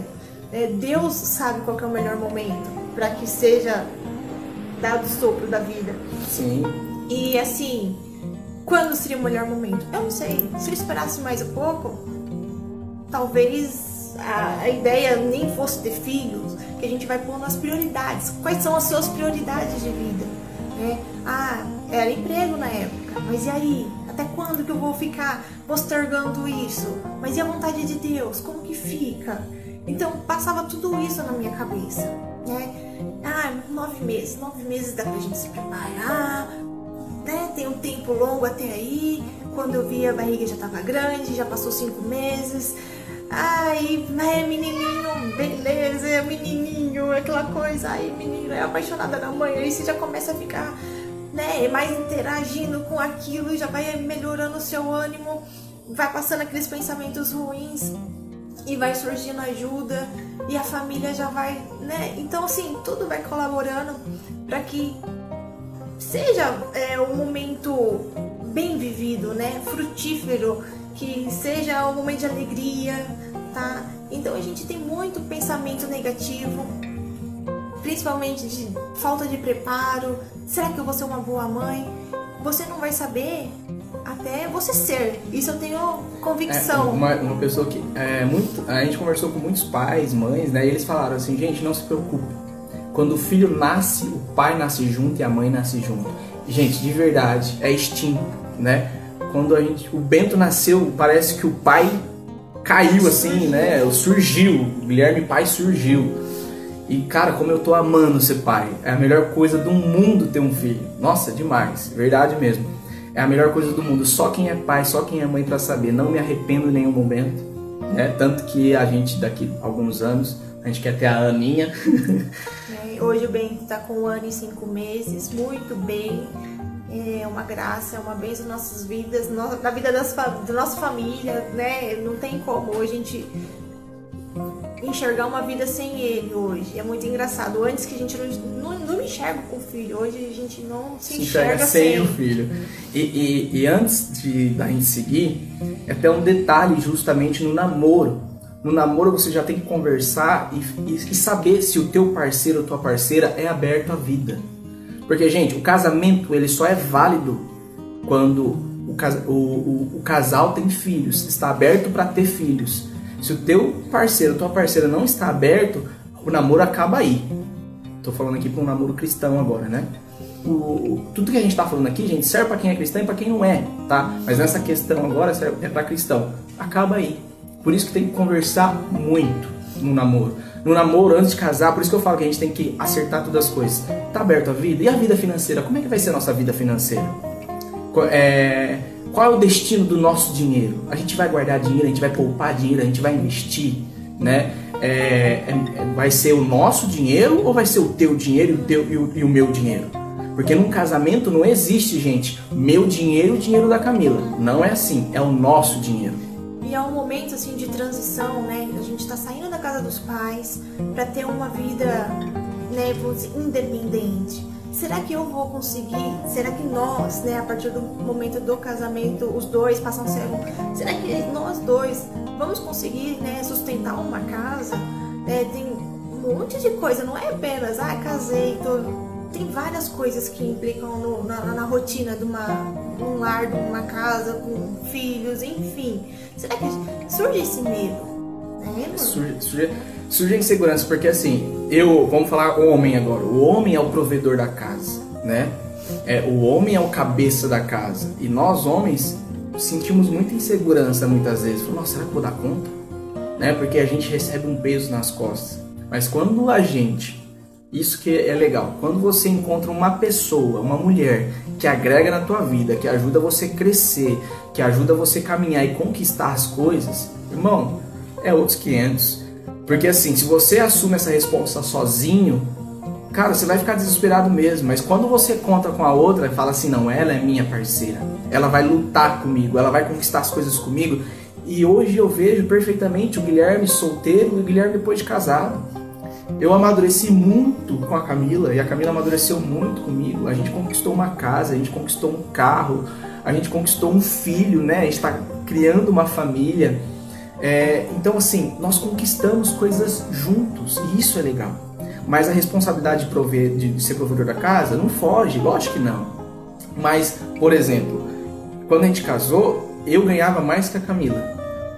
é, Deus sabe qual é o melhor momento para que seja dado o sopro da vida. Sim. E assim, quando seria o melhor momento? Eu não sei. Se eu esperasse mais um pouco, talvez a, a ideia nem fosse ter filhos, que a gente vai pôr nas prioridades. Quais são as suas prioridades de vida? Né? Ah, era emprego na época, mas e aí? Até quando que eu vou ficar postergando isso? Mas e a vontade de Deus? Como que fica? Então passava tudo isso na minha cabeça, né? Ah, nove meses, nove meses dá pra gente se preparar, né? Tem um tempo longo até aí. Quando eu vi a barriga já tava grande, já passou cinco meses. Ai, é menininho, beleza, é menininho, aquela coisa, ai, menino, é apaixonada na mãe, aí você já começa a ficar, né, mais interagindo com aquilo, já vai melhorando o seu ânimo, vai passando aqueles pensamentos ruins e vai surgindo ajuda e a família já vai, né, então assim, tudo vai colaborando para que seja é, um momento bem vivido, né, frutífero, que seja um momento de alegria, tá? Então a gente tem muito pensamento negativo, principalmente de falta de preparo. Será que eu vou ser uma boa mãe? Você não vai saber até você ser. Isso eu tenho convicção. É, uma, uma, pessoa que é muito, a gente conversou com muitos pais, mães, né? E eles falaram assim, gente, não se preocupe. Quando o filho nasce, o pai nasce junto e a mãe nasce junto. Gente, de verdade, é instinto, né? Quando a gente, o Bento nasceu, parece que o pai caiu assim, né? Surgiu, o Guilherme pai surgiu. E cara, como eu tô amando ser pai. É a melhor coisa do mundo ter um filho. Nossa, demais, verdade mesmo. É a melhor coisa do mundo. Só quem é pai, só quem é mãe para saber. Não me arrependo em nenhum momento. Né? Tanto que a gente daqui a alguns anos, a gente quer ter a Aninha. Hoje o Bento tá com um ano e cinco meses, muito bem é uma graça, é uma bênção nas nossas vidas, na vida das, da nossa família, né? Não tem como a gente enxergar uma vida sem ele hoje. É muito engraçado. Antes que a gente não, não, não enxerga com o filho, hoje a gente não se, se enxerga, enxerga sem, o filho. E, e, e antes de da gente seguir, é até um detalhe justamente no namoro. No namoro você já tem que conversar e, e, e saber se o teu parceiro ou tua parceira é aberto à vida. Porque, gente, o casamento ele só é válido quando o, o, o, o casal tem filhos, está aberto para ter filhos. Se o teu parceiro, tua parceira não está aberto, o namoro acaba aí. Tô falando aqui para um namoro cristão agora, né? O, tudo que a gente está falando aqui, gente, serve para quem é cristão e para quem não é, tá? Mas nessa questão agora serve é para cristão. Acaba aí. Por isso que tem que conversar muito no namoro no namoro, antes de casar, por isso que eu falo que a gente tem que acertar todas as coisas. Tá aberto a vida? E a vida financeira? Como é que vai ser a nossa vida financeira? É, qual é o destino do nosso dinheiro? A gente vai guardar dinheiro, a gente vai poupar dinheiro, a gente vai investir, né? É, é, vai ser o nosso dinheiro ou vai ser o teu dinheiro e o, teu, e o, e o meu dinheiro? Porque num casamento não existe, gente, meu dinheiro e o dinheiro da Camila. Não é assim, é o nosso dinheiro. E é um momento assim de transição, né? A gente está saindo da casa dos pais para ter uma vida, né, independente. Será que eu vou conseguir? Será que nós, né, a partir do momento do casamento, os dois passam a ser um? Será que nós dois vamos conseguir, né, sustentar uma casa? É, tem um monte de coisa, não é apenas, ah, casei, tô tem várias coisas que implicam no, na, na, rotina de, uma, um lar, de uma casa, com filhos, enfim. Será que surge esse medo? Né, surge, surge, surge a insegurança, porque assim, eu, vamos falar o homem agora. O homem é o provedor da casa, né? É, o homem é o cabeça da casa. E nós, homens, sentimos muita insegurança muitas vezes. Nossa, será que vou dar conta? Né? Porque a gente recebe um peso nas costas. Mas quando a gente isso que é legal. Quando você encontra uma pessoa, uma mulher que agrega na tua vida, que ajuda você crescer, que ajuda você caminhar e conquistar as coisas, irmão, é outros 500. Porque assim, se você assume essa resposta sozinho, cara, você vai ficar desesperado mesmo. Mas quando você conta com a outra e fala assim, não, ela é minha parceira, ela vai lutar comigo, ela vai conquistar as coisas comigo. E hoje eu vejo perfeitamente o Guilherme solteiro e o Guilherme depois de casado eu amadureci muito com a Camila e a Camila amadureceu muito comigo. A gente conquistou uma casa, a gente conquistou um carro, a gente conquistou um filho, né? A gente está criando uma família. É, então, assim, nós conquistamos coisas juntos e isso é legal. Mas a responsabilidade de, prover, de ser provedor da casa não foge, lógico que não. Mas, por exemplo, quando a gente casou, eu ganhava mais que a Camila.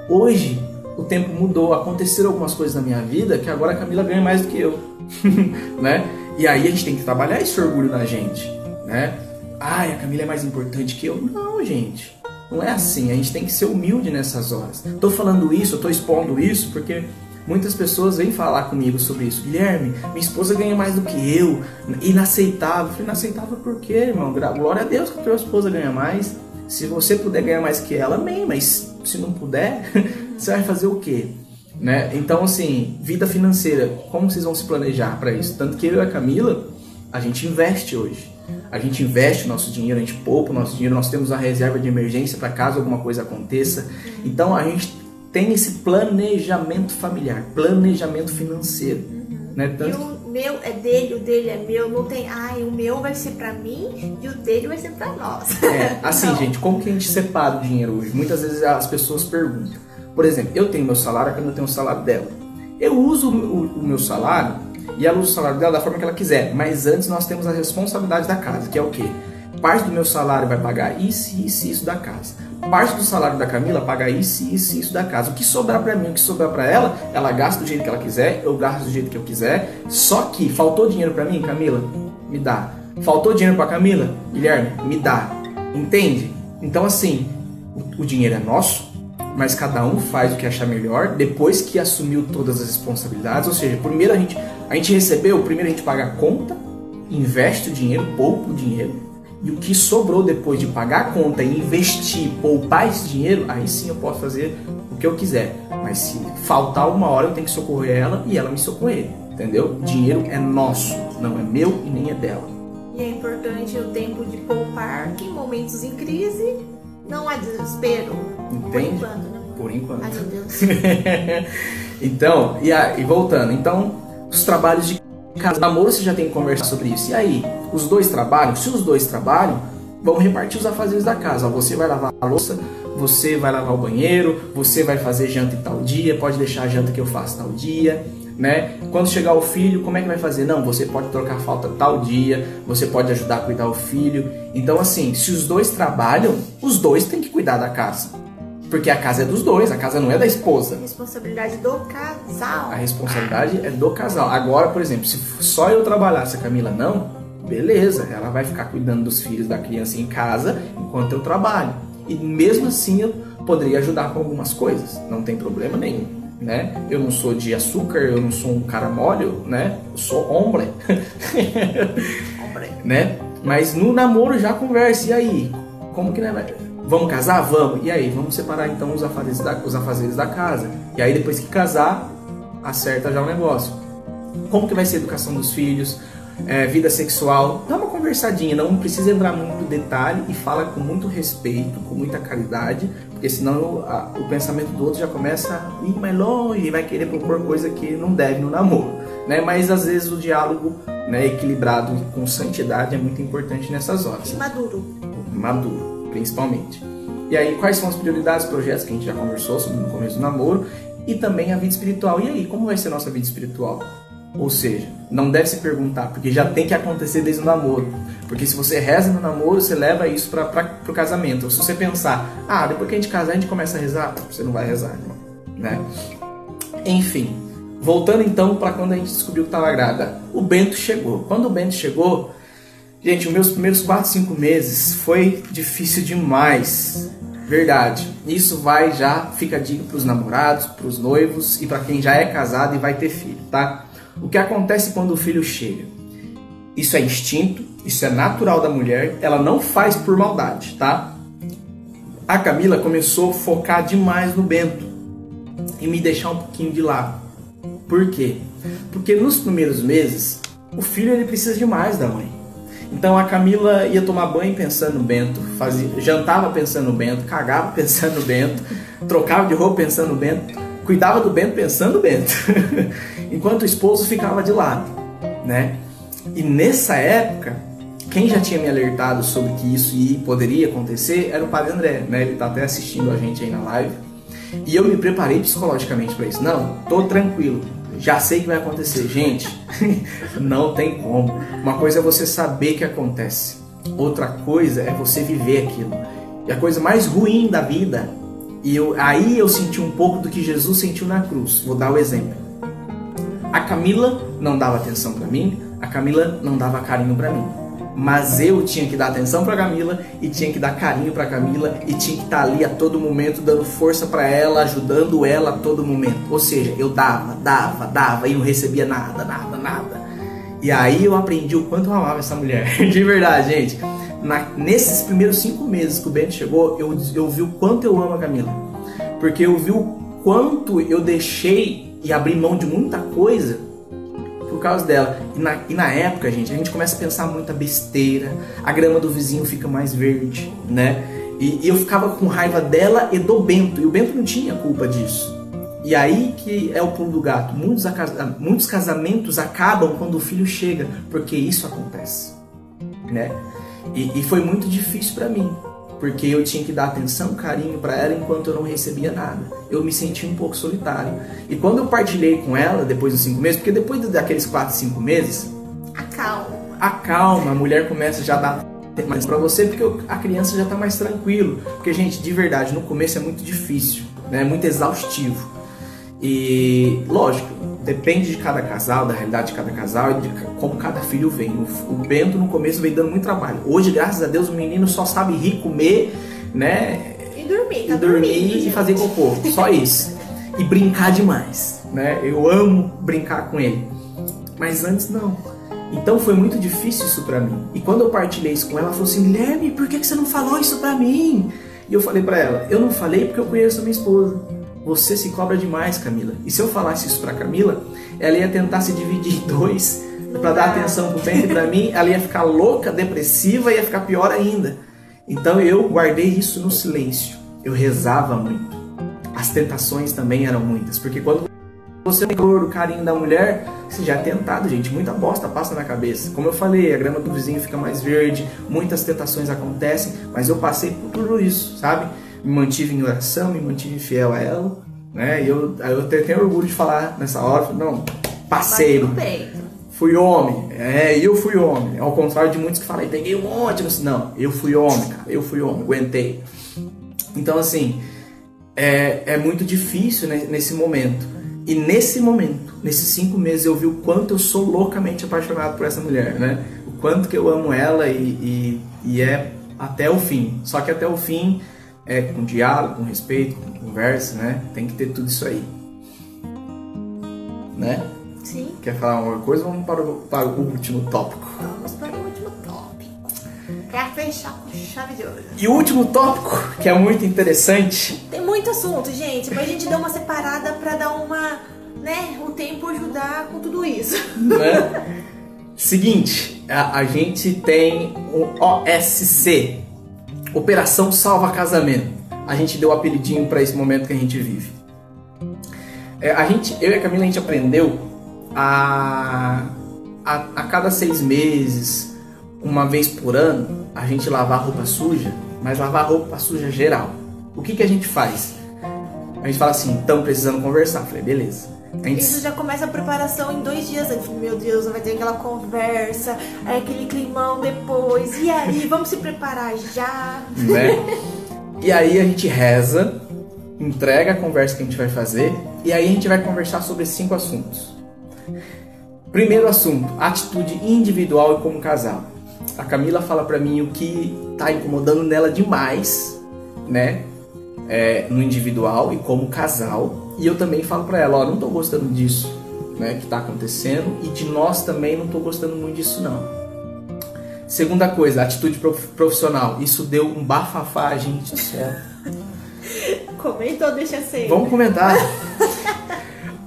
Hoje, o tempo mudou, aconteceram algumas coisas na minha vida que agora a Camila ganha mais do que eu, né? E aí a gente tem que trabalhar esse orgulho na gente. né? Ai, a Camila é mais importante que eu. Não, gente. Não é assim. A gente tem que ser humilde nessas horas. Tô falando isso, tô expondo isso porque muitas pessoas vêm falar comigo sobre isso. Guilherme, minha esposa ganha mais do que eu. Inaceitável. Eu falei, inaceitável por quê, irmão? Glória a Deus que a tua esposa ganha mais. Se você puder ganhar mais que ela, amém. Mas se não puder, você vai fazer o quê? Né? Então, assim, vida financeira, como vocês vão se planejar para isso? Tanto que eu e a Camila, a gente investe hoje. A gente investe o nosso dinheiro, a gente poupa o nosso dinheiro, nós temos a reserva de emergência para caso alguma coisa aconteça. Então a gente tem esse planejamento familiar, planejamento financeiro. Uhum. Né? Tanto... E o meu é dele, o dele é meu, não tem, ai, o meu vai ser para mim e o dele vai ser para nós. É, assim, gente, como que a gente separa o dinheiro hoje? Muitas vezes as pessoas perguntam. Por exemplo, eu tenho meu salário, a Camila tem o salário dela. Eu uso o, o meu salário e ela usa o salário dela da forma que ela quiser. Mas antes nós temos a responsabilidade da casa, que é o quê? Parte do meu salário vai pagar isso, isso isso da casa. Parte do salário da Camila paga isso, isso isso da casa. O que sobrar para mim, o que sobrar para ela, ela gasta do jeito que ela quiser, eu gasto do jeito que eu quiser. Só que faltou dinheiro para mim, Camila, me dá. Faltou dinheiro para Camila, Guilherme, me dá. Entende? Então assim, o dinheiro é nosso, mas cada um faz o que achar melhor depois que assumiu todas as responsabilidades. Ou seja, primeiro a gente, a gente recebeu, primeiro a gente paga a conta, investe o dinheiro, poupa o dinheiro, e o que sobrou depois de pagar a conta e investir, poupar esse dinheiro, aí sim eu posso fazer o que eu quiser. Mas se faltar uma hora, eu tenho que socorrer ela e ela me socorrer. Entendeu? Dinheiro é nosso, não é meu e nem é dela. E é importante o tempo de poupar que em momentos em crise não há desespero. Entende? Por enquanto, né? Por enquanto. Ai, meu Deus. então, e, a, e voltando, então, os trabalhos de casa, namoro você já tem que conversar sobre isso. E aí, os dois trabalham? Se os dois trabalham, vão repartir os afazeres da casa. Você vai lavar a louça, você vai lavar o banheiro, você vai fazer janta em tal dia, pode deixar a janta que eu faço tal dia né? Quando chegar o filho, como é que vai fazer? Não, você pode trocar falta tal dia, você pode ajudar a cuidar o filho. Então, assim, se os dois trabalham, os dois têm que cuidar da casa. Porque a casa é dos dois, a casa não é da esposa. A responsabilidade do casal. A responsabilidade é do casal. Agora, por exemplo, se só eu trabalhasse, a Camila não, beleza, ela vai ficar cuidando dos filhos da criança em casa enquanto eu trabalho. E mesmo assim eu poderia ajudar com algumas coisas, não tem problema nenhum né? Eu não sou de açúcar, eu não sou um cara molho, né? Eu sou homem, né? Mas no namoro já conversa, e aí? Como que né? Vamos casar? Vamos. E aí? Vamos separar então os afazeres da, os afazeres da casa. E aí depois que casar, acerta já o negócio. Como que vai ser a educação dos filhos? É, vida sexual, dá uma conversadinha, não precisa entrar muito no detalhe e fala com muito respeito, com muita caridade, porque senão a, o pensamento do outro já começa a ir mais longe e vai querer propor coisa que não deve no namoro. Né? Mas às vezes o diálogo né, equilibrado e com santidade é muito importante nessas horas. Maduro. Maduro, principalmente. E aí, quais são as prioridades, projetos que a gente já conversou sobre no começo do namoro e também a vida espiritual. E aí, como vai ser a nossa vida espiritual? Ou seja, não deve se perguntar, porque já tem que acontecer desde o namoro. Porque se você reza no namoro, você leva isso para o casamento. Ou se você pensar, ah, depois que a gente casar, a gente começa a rezar, você não vai rezar. Né? Enfim, voltando então para quando a gente descobriu que estava grávida. O Bento chegou. Quando o Bento chegou, gente, os meus primeiros 4, 5 meses foi difícil demais. Verdade. Isso vai já, fica dica para os namorados, para os noivos e para quem já é casado e vai ter filho, tá? O que acontece quando o filho chega? Isso é instinto, isso é natural da mulher, ela não faz por maldade, tá? A Camila começou a focar demais no Bento e me deixar um pouquinho de lado. Por quê? Porque nos primeiros meses, o filho ele precisa demais da mãe. Então a Camila ia tomar banho pensando no Bento, fazia, jantava pensando no Bento, cagava pensando no Bento, trocava de roupa pensando no Bento, cuidava do Bento pensando no Bento. enquanto o esposo ficava de lado, né? E nessa época, quem já tinha me alertado sobre que isso poderia acontecer era o Padre André, né? Ele tá até assistindo a gente aí na live. E eu me preparei psicologicamente para isso. Não, tô tranquilo. Já sei que vai acontecer. Gente, não tem como. Uma coisa é você saber que acontece. Outra coisa é você viver aquilo. E a coisa mais ruim da vida, e eu, aí eu senti um pouco do que Jesus sentiu na cruz. Vou dar o exemplo. A Camila não dava atenção para mim, a Camila não dava carinho para mim. Mas eu tinha que dar atenção para Camila e tinha que dar carinho para Camila e tinha que estar tá ali a todo momento dando força para ela, ajudando ela a todo momento. Ou seja, eu dava, dava, dava e não recebia nada, nada, nada. E aí eu aprendi o quanto eu amava essa mulher. De verdade, gente. Na, nesses primeiros cinco meses que o Bento chegou, eu, eu vi o quanto eu amo a Camila. Porque eu vi o quanto eu deixei e abri mão de muita coisa por causa dela. E na, e na época, gente, a gente começa a pensar muita besteira, a grama do vizinho fica mais verde, né? E, e eu ficava com raiva dela e do Bento, e o Bento não tinha culpa disso. E aí que é o pulo do gato. Muitos, muitos casamentos acabam quando o filho chega, porque isso acontece, né? E, e foi muito difícil para mim, porque eu tinha que dar atenção, carinho para ela enquanto eu não recebia nada. Eu me senti um pouco solitário. E quando eu partilhei com ela, depois dos cinco meses, porque depois daqueles quatro, cinco meses, acalma. Acalma, a mulher começa já a dar mais para você, porque a criança já tá mais tranquilo. Porque, gente, de verdade, no começo é muito difícil, né? É muito exaustivo. E, lógico, depende de cada casal, da realidade de cada casal e de como cada filho vem. O, Bento no começo veio dando muito trabalho. Hoje, graças a Deus, o menino só sabe rir, comer, né? E dormir, tá e dormir e fazer cocô. Só isso. E brincar demais, né? Eu amo brincar com ele. Mas antes não. Então foi muito difícil isso para mim. E quando eu partilhei isso com ela, ela falou assim: Guilherme, por que você não falou isso para mim? E eu falei para ela: Eu não falei porque eu conheço a minha esposa. Você se cobra demais, Camila. E se eu falasse isso para Camila, ela ia tentar se dividir em dois para dar atenção pro Bento e para mim, ela ia ficar louca, depressiva e ia ficar pior ainda. Então eu guardei isso no silêncio. Eu rezava muito. As tentações também eram muitas, porque quando você tem o carinho da mulher, você já é tentado, gente. Muita bosta passa na cabeça. Como eu falei, a grama do vizinho fica mais verde, muitas tentações acontecem, mas eu passei por tudo isso, sabe? Me mantive em oração, me mantive fiel a ela, né? E eu, eu tenho orgulho de falar nessa hora, não, parceiro. Fui homem, é, eu fui homem. Ao contrário de muitos que falam, peguei um monte, não, eu fui homem, cara, eu fui homem, aguentei. Então, assim, é, é muito difícil né, nesse momento. E nesse momento, nesses cinco meses, eu vi o quanto eu sou loucamente apaixonado por essa mulher, né? O quanto que eu amo ela e, e, e é até o fim. Só que até o fim é com diálogo, com respeito, com conversa, né? Tem que ter tudo isso aí. Né? Sim. Quer falar uma coisa? Vamos para o, para o último tópico. Vamos para o último tópico. Quer fechar com chave de ouro. E o último tópico, que é muito interessante. Tem muito assunto, gente, mas a gente deu uma separada para dar uma, né, o tempo ajudar com tudo isso. Né? Seguinte, a, a gente tem um OSC, Operação Salva Casamento. A gente deu o um apelidinho para esse momento que a gente vive. É, a gente, eu e a Camila, a gente aprendeu a, a, a cada seis meses, uma vez por ano, a gente lavar roupa suja, mas lavar roupa suja geral. O que, que a gente faz? A gente fala assim, estamos precisando conversar. Eu falei, beleza. Gente... Isso já começa a preparação em dois dias antes. Meu Deus, vai ter aquela conversa, é aquele climão depois. E aí, vamos se preparar já. Né? e aí a gente reza, entrega a conversa que a gente vai fazer e aí a gente vai conversar sobre cinco assuntos. Primeiro assunto, atitude individual e como casal. A Camila fala para mim o que tá incomodando nela demais, né? É, no individual e como casal e eu também falo para ela, ó, não tô gostando disso, né, que tá acontecendo e de nós também não tô gostando muito disso não. Segunda coisa, atitude profissional. Isso deu um bafafá, gente do céu. Comenta ou deixa sem? Vamos comentar.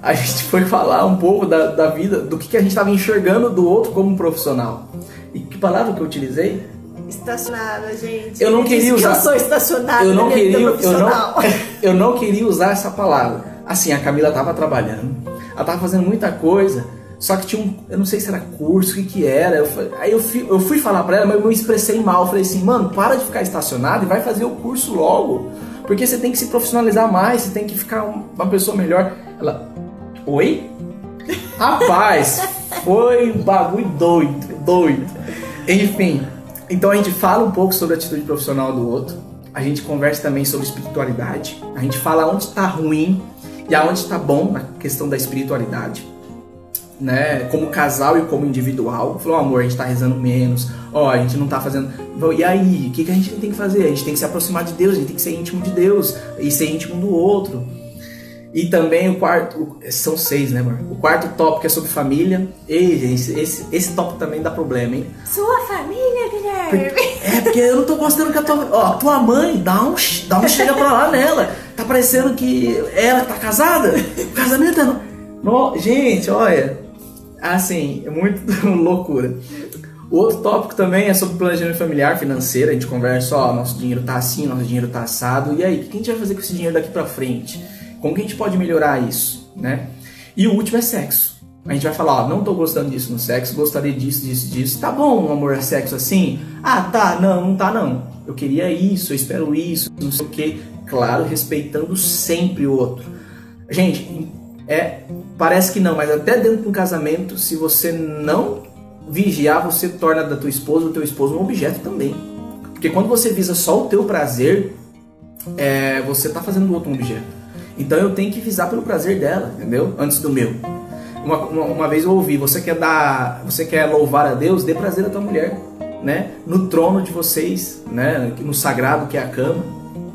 a gente foi falar um pouco da, da vida, do que, que a gente estava enxergando do outro como profissional. E que palavra que eu utilizei? Estacionada, gente. Eu não queria usar. Que eu sou estacionada. Eu não queria. Eu não, eu não queria usar essa palavra. Assim, a Camila tava trabalhando, ela tava fazendo muita coisa, só que tinha um, eu não sei se era curso, o que que era. Eu, aí eu fui, eu fui falar pra ela, mas eu me expressei mal. Falei assim, mano, para de ficar estacionado e vai fazer o curso logo. Porque você tem que se profissionalizar mais, você tem que ficar uma pessoa melhor. Ela, oi? Rapaz, foi um bagulho doido, doido. Enfim, então a gente fala um pouco sobre a atitude profissional do outro. A gente conversa também sobre espiritualidade. A gente fala onde está ruim e aonde está bom na questão da espiritualidade, né? Como casal e como individual. Falou, amor, a gente está rezando menos. Ó, a gente não tá fazendo. E aí, o que, que a gente tem que fazer? A gente tem que se aproximar de Deus, a gente tem que ser íntimo de Deus e ser íntimo do outro. E também o quarto. São seis, né, amor? O quarto tópico é sobre família. Ei, gente, esse, esse tópico também dá problema, hein? Sua família, Guilherme! É, porque eu não tô gostando que a tua. Ó, tua mãe, dá um, dá um chega pra lá nela. Tá parecendo que ela tá casada. O casamento é. No... Gente, olha. Assim, é muito loucura. O outro tópico também é sobre planejamento familiar, financeiro. A gente conversa, ó, nosso dinheiro tá assim, nosso dinheiro tá assado. E aí, o que a gente vai fazer com esse dinheiro daqui pra frente? Como que a gente pode melhorar isso, né? E o último é sexo. A gente vai falar, ó, não tô gostando disso no sexo, gostaria disso, disso, disso. Tá bom, amor, é sexo assim? Ah, tá, não, não tá não. Eu queria isso, eu espero isso, não sei o que. Claro, respeitando sempre o outro. Gente, é, parece que não, mas até dentro de um casamento, se você não vigiar, você torna da tua esposa, o teu esposo um objeto também. Porque quando você visa só o teu prazer, é, você tá fazendo do outro um objeto. Então eu tenho que visar pelo prazer dela, entendeu? Antes do meu. Uma, uma, uma, vez eu ouvi, você quer dar, você quer louvar a Deus, dê prazer à tua mulher, né? No trono de vocês, né? No sagrado que é a cama,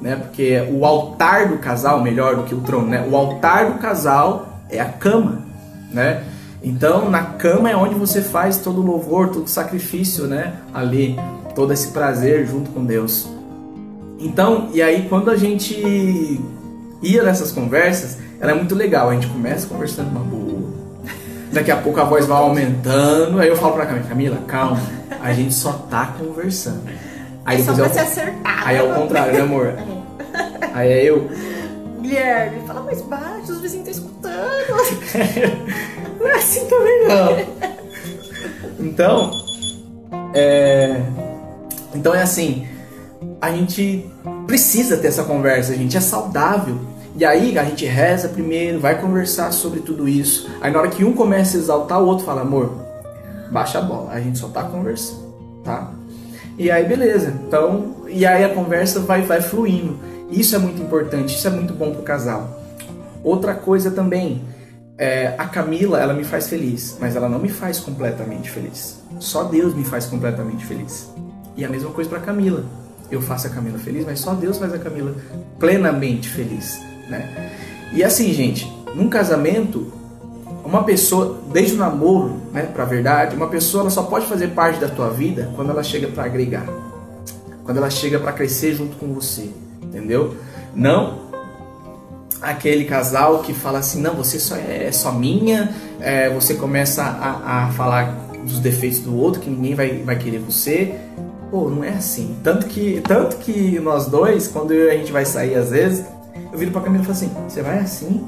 né? Porque o altar do casal, melhor do que o trono, né? O altar do casal é a cama, né? Então na cama é onde você faz todo o louvor, todo o sacrifício, né? Ali, todo esse prazer junto com Deus. Então, e aí quando a gente ia nessas conversas, era muito legal. A gente começa conversando uma boa. Daqui a pouco a voz vai aumentando. Aí eu falo pra Camila, Camila, calma. A gente só tá conversando. Aí é só pra eu, se acertar. Aí é o contrário, né, amor? Aí é eu. Guilherme, fala mais baixo, os vizinhos estão escutando. não é assim também não. Então, é... Então é assim, a gente precisa ter essa conversa, gente, é saudável. E aí a gente reza primeiro, vai conversar sobre tudo isso. Aí na hora que um começa a exaltar, o outro fala, amor, baixa a bola, a gente só tá conversando, tá? E aí beleza. Então, e aí a conversa vai vai fluindo. Isso é muito importante, isso é muito bom pro casal. Outra coisa também, é, a Camila, ela me faz feliz, mas ela não me faz completamente feliz. Só Deus me faz completamente feliz. E a mesma coisa para Camila. Eu faço a Camila feliz, mas só Deus faz a Camila plenamente feliz né? E assim, gente, num casamento, uma pessoa, desde o namoro, né, pra verdade, uma pessoa ela só pode fazer parte da tua vida quando ela chega para agregar. Quando ela chega para crescer junto com você, entendeu? Não aquele casal que fala assim, não, você só é, é só minha, é, você começa a, a falar dos defeitos do outro, que ninguém vai, vai querer você. Pô, não é assim. Tanto que, tanto que nós dois, quando a gente vai sair às vezes, eu viro pra Camila e falo assim: você vai assim?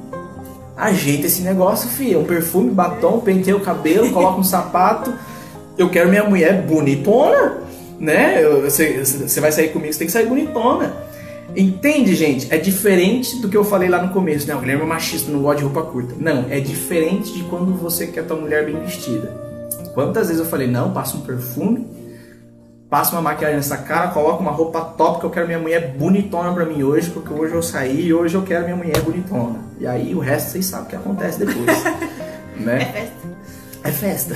Ajeita esse negócio, filha. Um perfume, batom, penteia o cabelo, coloca um sapato. Eu quero minha mulher bonitona, né? Você, vai sair comigo, você tem que sair bonitona. Entende, gente? É diferente do que eu falei lá no começo. Não, o Guilherme é machista, não gosta de roupa curta. Não, é diferente de quando você quer tua mulher bem vestida. Quantas vezes eu falei, não, passa um perfume, passa uma maquiagem nessa cara, coloca uma roupa top que eu quero minha mulher bonitona pra mim hoje, porque hoje eu saí e hoje eu quero minha mulher bonitona. E aí o resto vocês sabem o que acontece depois. né? É festa.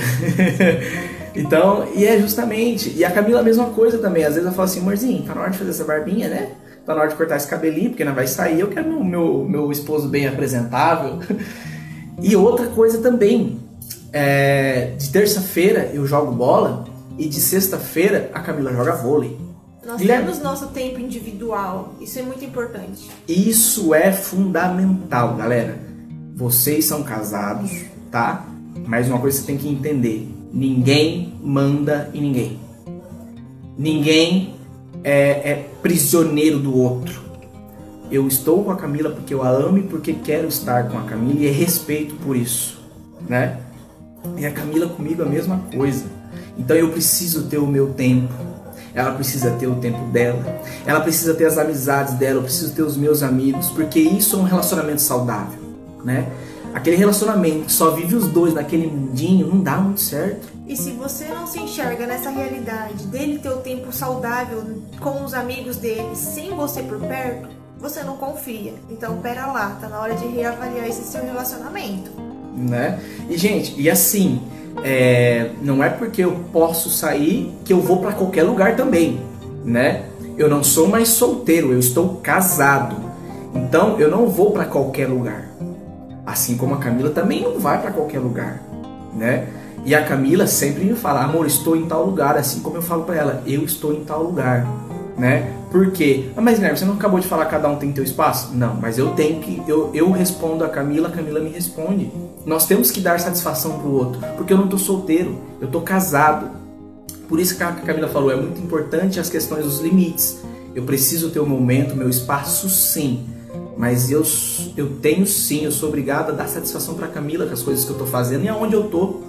É festa. então, e é justamente. E a Camila a mesma coisa também. Às vezes eu falo assim, amorzinho, tá na hora de fazer essa barbinha, né? Tá na hora de cortar esse cabelinho, porque não vai sair. Eu quero meu, meu, meu esposo bem apresentável. e outra coisa também. É, de terça-feira eu jogo bola e de sexta-feira a Camila joga vôlei. Nós Guilherme, temos nosso tempo individual. Isso é muito importante. Isso é fundamental, galera. Vocês são casados, tá? Mas uma coisa você tem que entender: ninguém manda em ninguém. Ninguém é, é prisioneiro do outro. Eu estou com a Camila porque eu a amo e porque quero estar com a Camila e respeito por isso, né? E a Camila comigo a mesma coisa. Então eu preciso ter o meu tempo. Ela precisa ter o tempo dela. Ela precisa ter as amizades dela. Eu preciso ter os meus amigos. Porque isso é um relacionamento saudável, né? Aquele relacionamento que só vive os dois naquele mundinho não dá muito certo. E se você não se enxerga nessa realidade dele ter o tempo saudável com os amigos dele, sem você por perto, você não confia. Então, pera lá, tá na hora de reavaliar esse seu relacionamento. Né? E gente, e assim, é, não é porque eu posso sair que eu vou para qualquer lugar também, né? Eu não sou mais solteiro, eu estou casado. Então eu não vou para qualquer lugar. Assim como a Camila também não vai para qualquer lugar, né? E a Camila sempre me fala, amor, estou em tal lugar, assim como eu falo para ela, eu estou em tal lugar, né? Por quê? Ah, mas Guilherme, você não acabou de falar cada um tem teu espaço? Não, mas eu tenho que, eu, eu respondo a Camila, a Camila me responde. Nós temos que dar satisfação pro outro, porque eu não tô solteiro, eu tô casado. Por isso que a Camila falou, é muito importante as questões dos limites. Eu preciso ter o um momento, meu espaço sim, mas eu, eu tenho sim, eu sou obrigado a dar satisfação para Camila com as coisas que eu tô fazendo e aonde eu tô.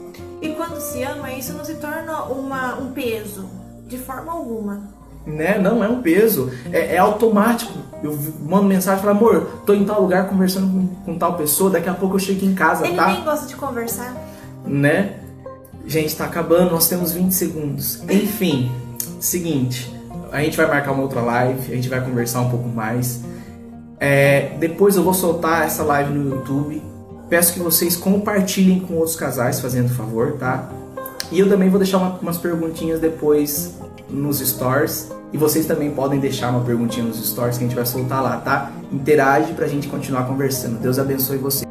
E quando se ama, isso não se torna uma, um peso, de forma alguma. Né? Não é um peso, é, é automático. Eu mando mensagem e falo, amor, tô em tal lugar conversando com, com, tal pessoa, daqui a pouco eu chego em casa, Ele tá? Ele nem gosta de conversar. Né? Gente, tá acabando, nós temos 20 segundos. Enfim, seguinte, a gente vai marcar uma outra live, a gente vai conversar um pouco mais. É, depois eu vou soltar essa live no YouTube Peço que vocês compartilhem com outros casais, fazendo favor, tá? E eu também vou deixar uma, umas perguntinhas depois nos stories. E vocês também podem deixar uma perguntinha nos stories que a gente vai soltar lá, tá? Interage pra gente continuar conversando. Deus abençoe você.